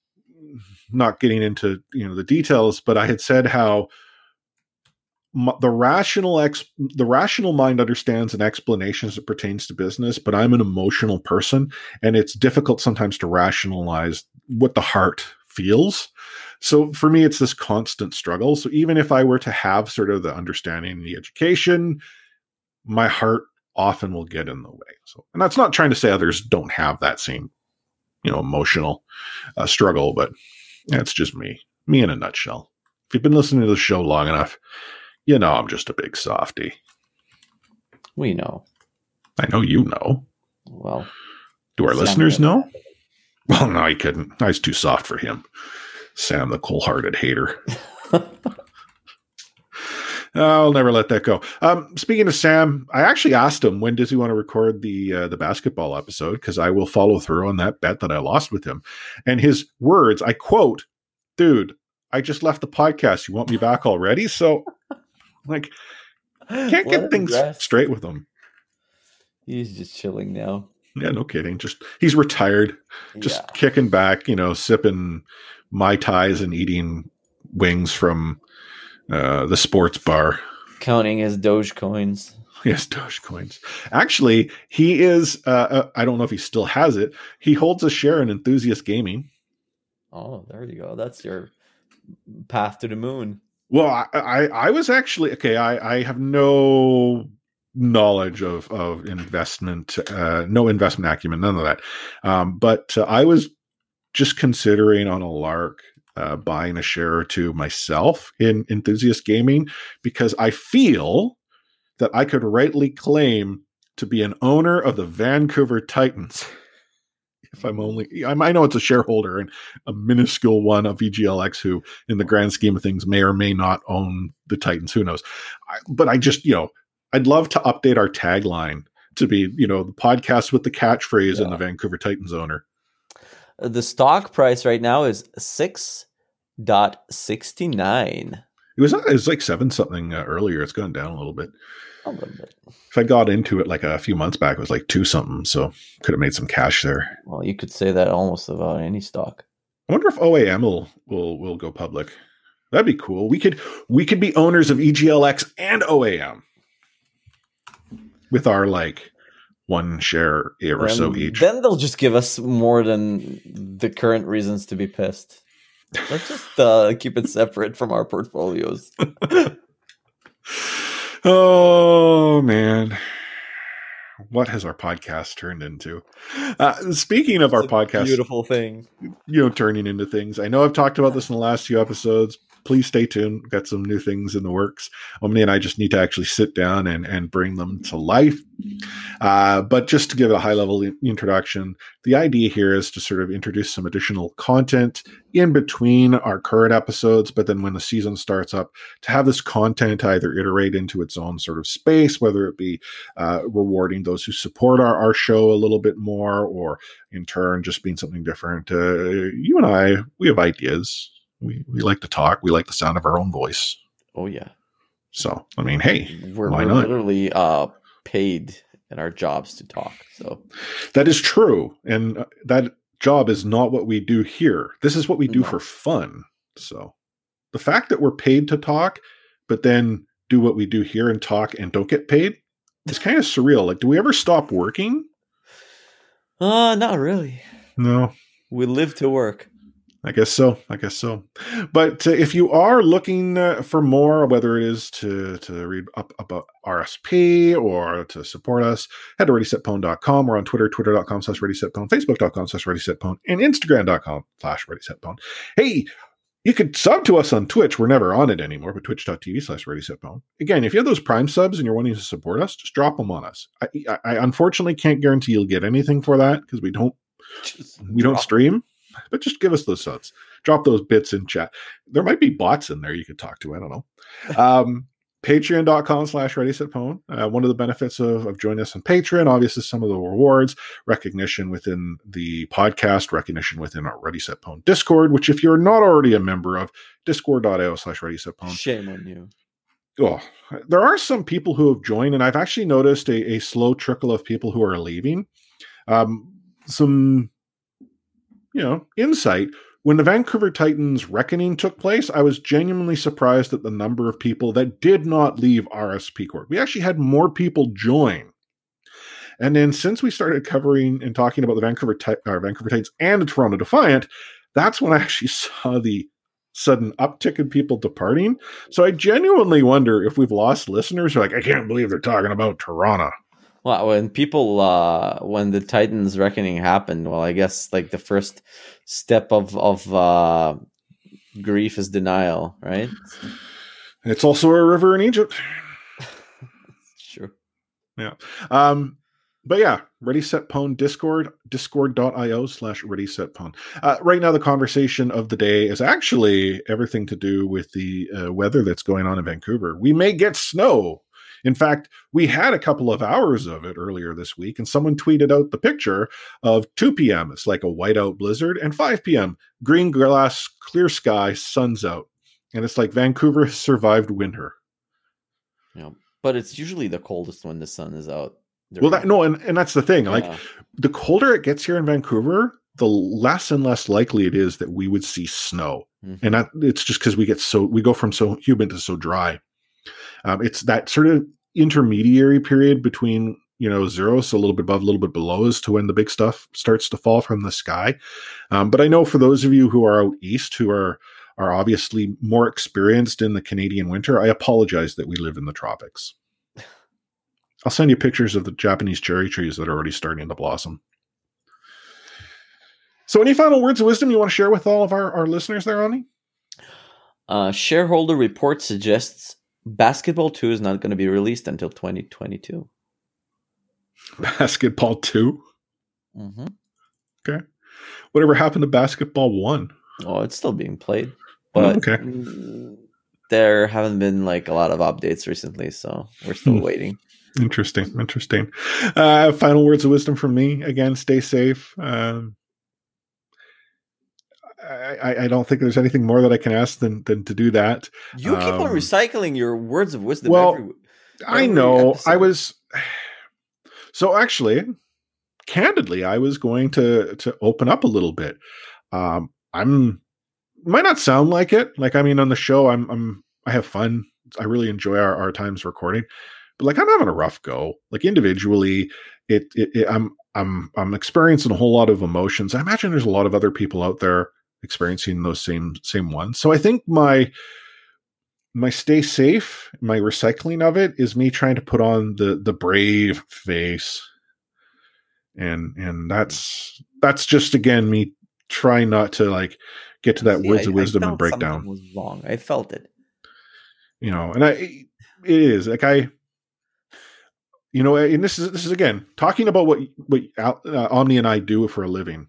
[SPEAKER 2] not getting into you know the details, but I had said how the rational ex the rational mind understands an explanation as it pertains to business, but I'm an emotional person, and it's difficult sometimes to rationalize what the heart feels. So for me, it's this constant struggle. So even if I were to have sort of the understanding and the education, my heart often will get in the way. So, and that's not trying to say others don't have that same, you know, emotional uh, struggle, but that's just me, me in a nutshell. If you've been listening to the show long enough, you know I'm just a big softy.
[SPEAKER 3] We know.
[SPEAKER 2] I know you know.
[SPEAKER 3] Well,
[SPEAKER 2] Do our
[SPEAKER 3] Sam
[SPEAKER 2] listeners know? Well, no, he couldn't. I was too soft for him. Sam, the cold-hearted hater. I'll never let that go. Um, speaking of Sam, I actually asked him when does he want to record the uh, the basketball episode because I will follow through on that bet that I lost with him. And his words, I quote, "Dude, I just left the podcast. You want me back already?" So, like, can't get things straight with him.
[SPEAKER 3] He's just chilling now.
[SPEAKER 2] Yeah, no kidding. Just he's retired, just
[SPEAKER 3] yeah.
[SPEAKER 2] kicking back, you know, sipping mai tais and eating wings from uh, the sports bar.
[SPEAKER 3] counting his Doge coins.
[SPEAKER 2] Yes, Dogecoins. Actually, he is. Uh, uh, I don't know if he still has it. He holds a share in Enthusiast Gaming.
[SPEAKER 3] Oh, there you go. That's your path to the moon.
[SPEAKER 2] Well, I, I, I was actually okay. I, I have no knowledge of of investment, uh, no investment acumen, none of that. Um, but uh, I was just considering on a lark uh, buying a share or two myself in Enthusiast Gaming because I feel that I could rightly claim to be an owner of the Vancouver Titans? If I'm only, I I know it's a shareholder and a minuscule one of EGLX, who, in the grand scheme of things, may or may not own the Titans. Who knows? I, but I just, you know, I'd love to update our tagline to be, you know, the podcast with the catchphrase and the Vancouver Titans owner.
[SPEAKER 3] The stock price right now is six dot sixty nine.
[SPEAKER 2] It was, it was like seven something uh, earlier. It's gone down a little bit.
[SPEAKER 3] A little bit.
[SPEAKER 2] If I got into it like a few months back, it was like two something. So could have made some cash there.
[SPEAKER 3] Well, you could say that almost about any stock.
[SPEAKER 2] I wonder if OAM will will will go public. That'd be cool. We could we could be owners of EGLX and OAM with our like one share or so each.
[SPEAKER 3] Then they'll just give us more than the current reasons to be pissed. Let's just uh, keep it separate from our portfolios.
[SPEAKER 2] oh man. What has our podcast turned into? Uh, speaking of our
[SPEAKER 3] It's a
[SPEAKER 2] podcast,
[SPEAKER 3] beautiful thing.
[SPEAKER 2] you know, turning into things. I know I've talked about this in the last few episodes. Please stay tuned. Got some new things in the works. Omni and I just need to actually sit down and, and bring them to life. Uh, but just to give a high level introduction, the idea here is to sort of introduce some additional content in between our current episodes. But then when the season starts up, to have this content either iterate into its own sort of space, whether it be uh, rewarding those who support our, our show a little bit more, or in turn just being something different. Uh, you and I, we have ideas. We, we like to talk. We like the sound of our own voice.
[SPEAKER 3] Oh yeah,
[SPEAKER 2] So, I mean, hey,
[SPEAKER 3] we're,
[SPEAKER 2] Why
[SPEAKER 3] we're
[SPEAKER 2] not?
[SPEAKER 3] literally uh, paid in our jobs to talk. So
[SPEAKER 2] that is true. And uh, that job is not what we do here. This is what we do
[SPEAKER 3] No.
[SPEAKER 2] for fun. So, the fact that we're paid to talk, but then do what we do here and talk and don't get paid is kind of surreal. Like, do we ever stop working?
[SPEAKER 3] uh not really.
[SPEAKER 2] No,
[SPEAKER 3] We live to work.
[SPEAKER 2] I guess so. I guess so. But uh, if you are looking uh, for more, whether it is to to read up about RSP or to support us, head to ReadySetPwn.com. We're on Twitter, twitter.com slash ReadySetPwn, Facebook.com slash ReadySetPwn, and Instagram.com slash ReadySetPwn. Hey, you could sub to us on Twitch. We're never on it anymore, but twitch.tv slash ReadySetPwn. Again, if you have those Prime subs and you're wanting to support us, just drop them on us. I, I, I unfortunately can't guarantee you'll get anything for that because we don't we don't stream, but just give us those subs. Drop those bits in chat. There might be bots in there you could talk to. I don't know. Um, Patreon.com slash ready set pwn. Uh, one of the benefits of, of joining us on Patreon, obviously, some of the rewards, recognition within the podcast, recognition within our Ready Set Pwn Discord, which, if you're not already a member of, discord.io slash ready set pwn
[SPEAKER 3] Shame on you.
[SPEAKER 2] oh, there are some people who have joined, and I've actually noticed a, a slow trickle of people who are leaving. Um, some, you know, insight. When the Vancouver Titans reckoning took place, I was genuinely surprised at the number of people that did not leave RSP Cord. We actually had more people join. And then since we started covering and talking about the Vancouver, uh, Vancouver Titans and the Toronto Defiant, that's when I actually saw the sudden uptick in people departing. So I genuinely wonder if we've lost listeners who are like, I can't believe they're talking about Toronto.
[SPEAKER 3] Well, when people, uh, when the Titans reckoning happened, well, I guess like the first step of of uh, grief is denial, right?
[SPEAKER 2] It's also a river in Egypt.
[SPEAKER 3] Sure. Yeah.
[SPEAKER 2] Um, but yeah, Ready Set Pwn Discord, discord.io slash Ready Set Pwn. Uh, right now, the conversation of the day is actually everything to do with the uh, weather that's going on in Vancouver. We may get snow. In fact, we had a couple of hours of it earlier this week, and someone tweeted out the picture of 2 p.m. It's like a whiteout blizzard, and 5 p.m. green glass, clear sky, sun's out. And it's like Vancouver has survived winter.
[SPEAKER 3] Yeah, but it's usually the coldest when the sun is out.
[SPEAKER 2] Well, that no, and, and that's the thing. Like, the colder it gets here in Vancouver, the less and less likely it is that we would see snow.
[SPEAKER 3] Mhm.
[SPEAKER 2] And that it's just because we get so we go from so humid to so dry. Um, it's that sort of intermediary period between you know zero, so a little bit above, a little bit below, as to when the big stuff starts to fall from the sky. Um, but I know for those of you who are out east who are are obviously more experienced in the Canadian winter, I apologize that we live in the tropics. I'll send you pictures of the Japanese cherry trees that are already starting to blossom. So, any final words of wisdom you want to share with all of our, our listeners there, Ani?
[SPEAKER 3] Uh, shareholder report suggests Basketball 2 is not going to be released until 2022.
[SPEAKER 2] Basketball 2.
[SPEAKER 3] hmm Okay.
[SPEAKER 2] Whatever happened to basketball 1?
[SPEAKER 3] Oh, it's still being played,
[SPEAKER 2] Oh,
[SPEAKER 3] but
[SPEAKER 2] okay.
[SPEAKER 3] mm, there haven't been like a lot of updates recently, so we're still
[SPEAKER 2] Hmm.
[SPEAKER 3] waiting.
[SPEAKER 2] Interesting. Interesting. Uh, final words of wisdom from me. Again, stay safe. Um, I, I- I don't think there's anything more that I can ask than than to do that.
[SPEAKER 3] You keep on
[SPEAKER 2] Um,
[SPEAKER 3] recycling your words of wisdom.
[SPEAKER 2] well,
[SPEAKER 3] every,
[SPEAKER 2] I
[SPEAKER 3] Every
[SPEAKER 2] know. I was so actually, candidly, I was going to to open up a little bit. Um, I'm might not sound like it. Like I mean, on the show, I'm I'm I have fun. I really enjoy our, our times recording, but like I'm having a rough go. Like individually, it, it, it I'm I'm I'm experiencing a whole lot of emotions. I imagine there's a lot of other people out there experiencing those same same ones. So I think my my stay safe, my recycling of it is me trying to put on the the brave face. And and that's that's just again me trying not to like get to that
[SPEAKER 3] See,
[SPEAKER 2] words
[SPEAKER 3] I-
[SPEAKER 2] of wisdom and breakdown
[SPEAKER 3] Was wrong. I felt it.
[SPEAKER 2] you know and i it is like i you know and this is this is again talking about what what uh, omni and i do for a living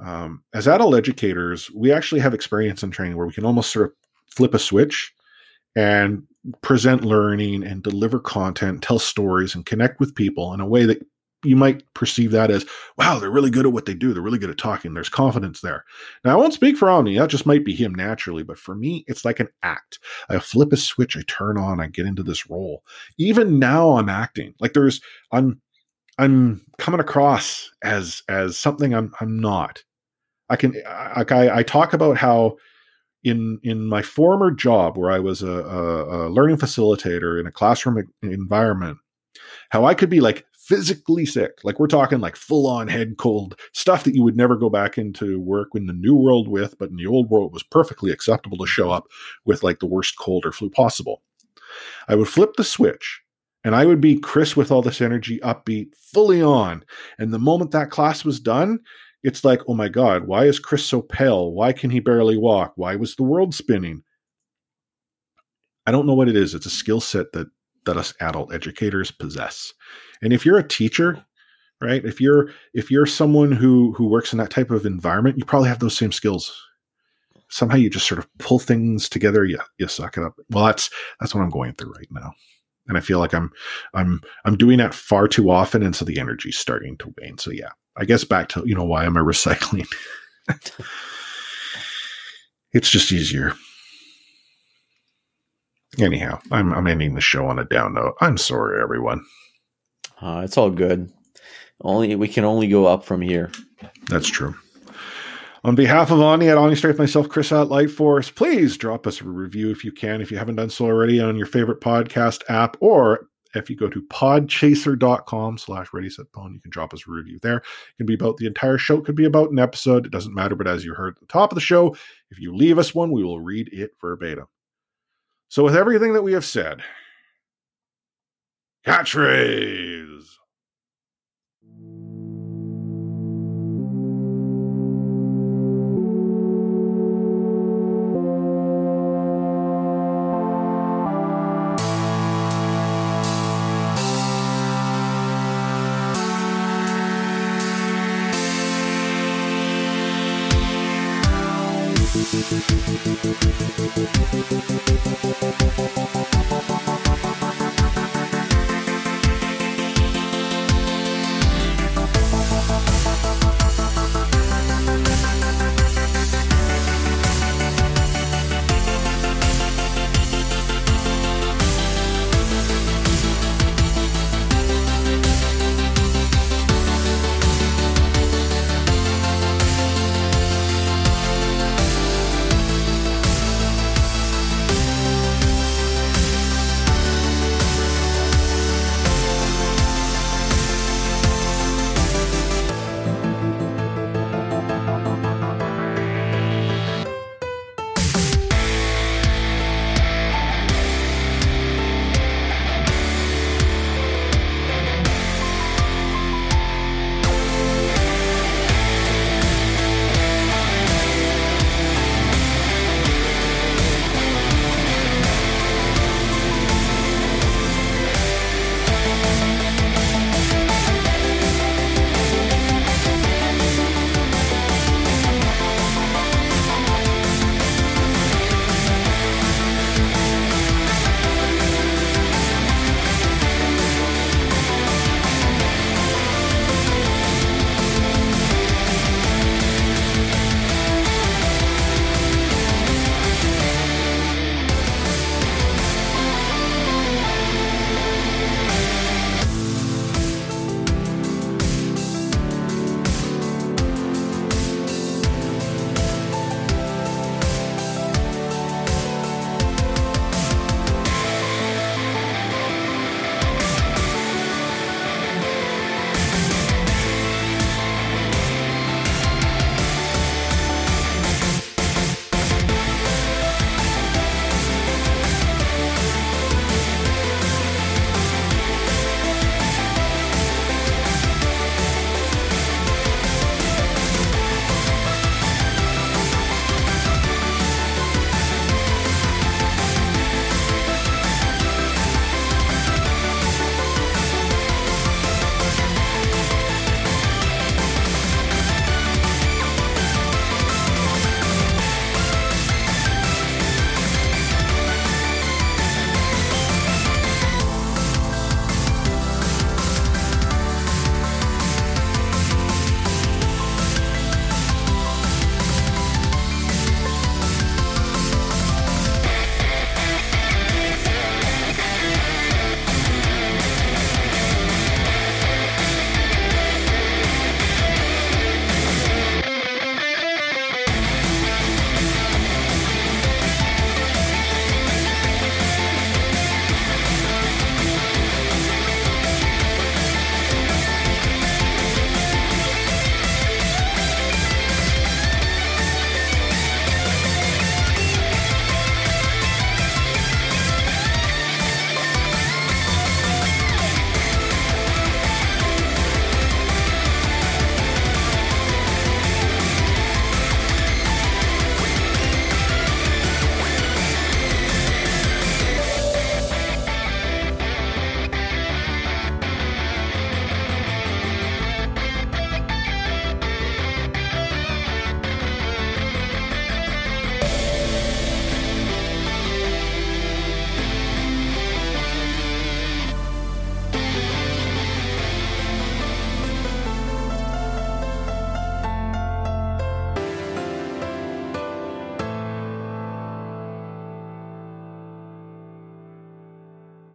[SPEAKER 2] um, as adult educators we actually have experience in training where we can almost sort of flip a switch and present learning and deliver content tell stories and connect with people in a way that you might perceive that as wow they're really good at what they do. They're really good at talking. There's confidence there. Now i won't speak for omni. That just might be him naturally but for me it's like an act. I flip a switch, I turn on, I get into this role. Even now I'm acting. Like there's I'm I'm coming across as as something I'm I'm not. I can like I, I talk about how in in my former job where I was a, a, a learning facilitator in a classroom environment, how I could be like physically sick. Like we're talking like full on head cold stuff that you would never go back into work in the new world with, but in the old world it was perfectly acceptable to show up with like the worst cold or flu possible. I would flip the switch and I would be Chris with all this energy, upbeat, fully on. And the moment that class was done, it's like, oh my God, why is Chris so pale? Why can he barely walk? Why was the world spinning? I don't know what it is. It's a skill set that that us adult educators possess. And if you're a teacher, right? If you're if you're someone who who works in that type of environment, you probably have those same skills somehow you just sort of pull things together you you suck it up well that's that's what i'm going through right now and i feel like i'm i'm i'm doing that far too often and so the energy's starting to wane so yeah i guess back to you know why am i recycling it's just easier anyhow i'm i'm ending the show on a down note i'm sorry everyone
[SPEAKER 3] Uh, it's all good. Only we can only go up from here.
[SPEAKER 2] That's true. On behalf of Ani at Ani Strafe, myself, Chris at Light Force, please drop us a review if you can, if you haven't done so already on your favorite podcast app, or if you go to podchaser.com slash ready set pwn, you can drop us a review there. It can be about the entire show, it could be about an episode. It doesn't matter, but as you heard at the top of the show, if you leave us one, we will read it verbatim. So with everything that we have said, catchphrase.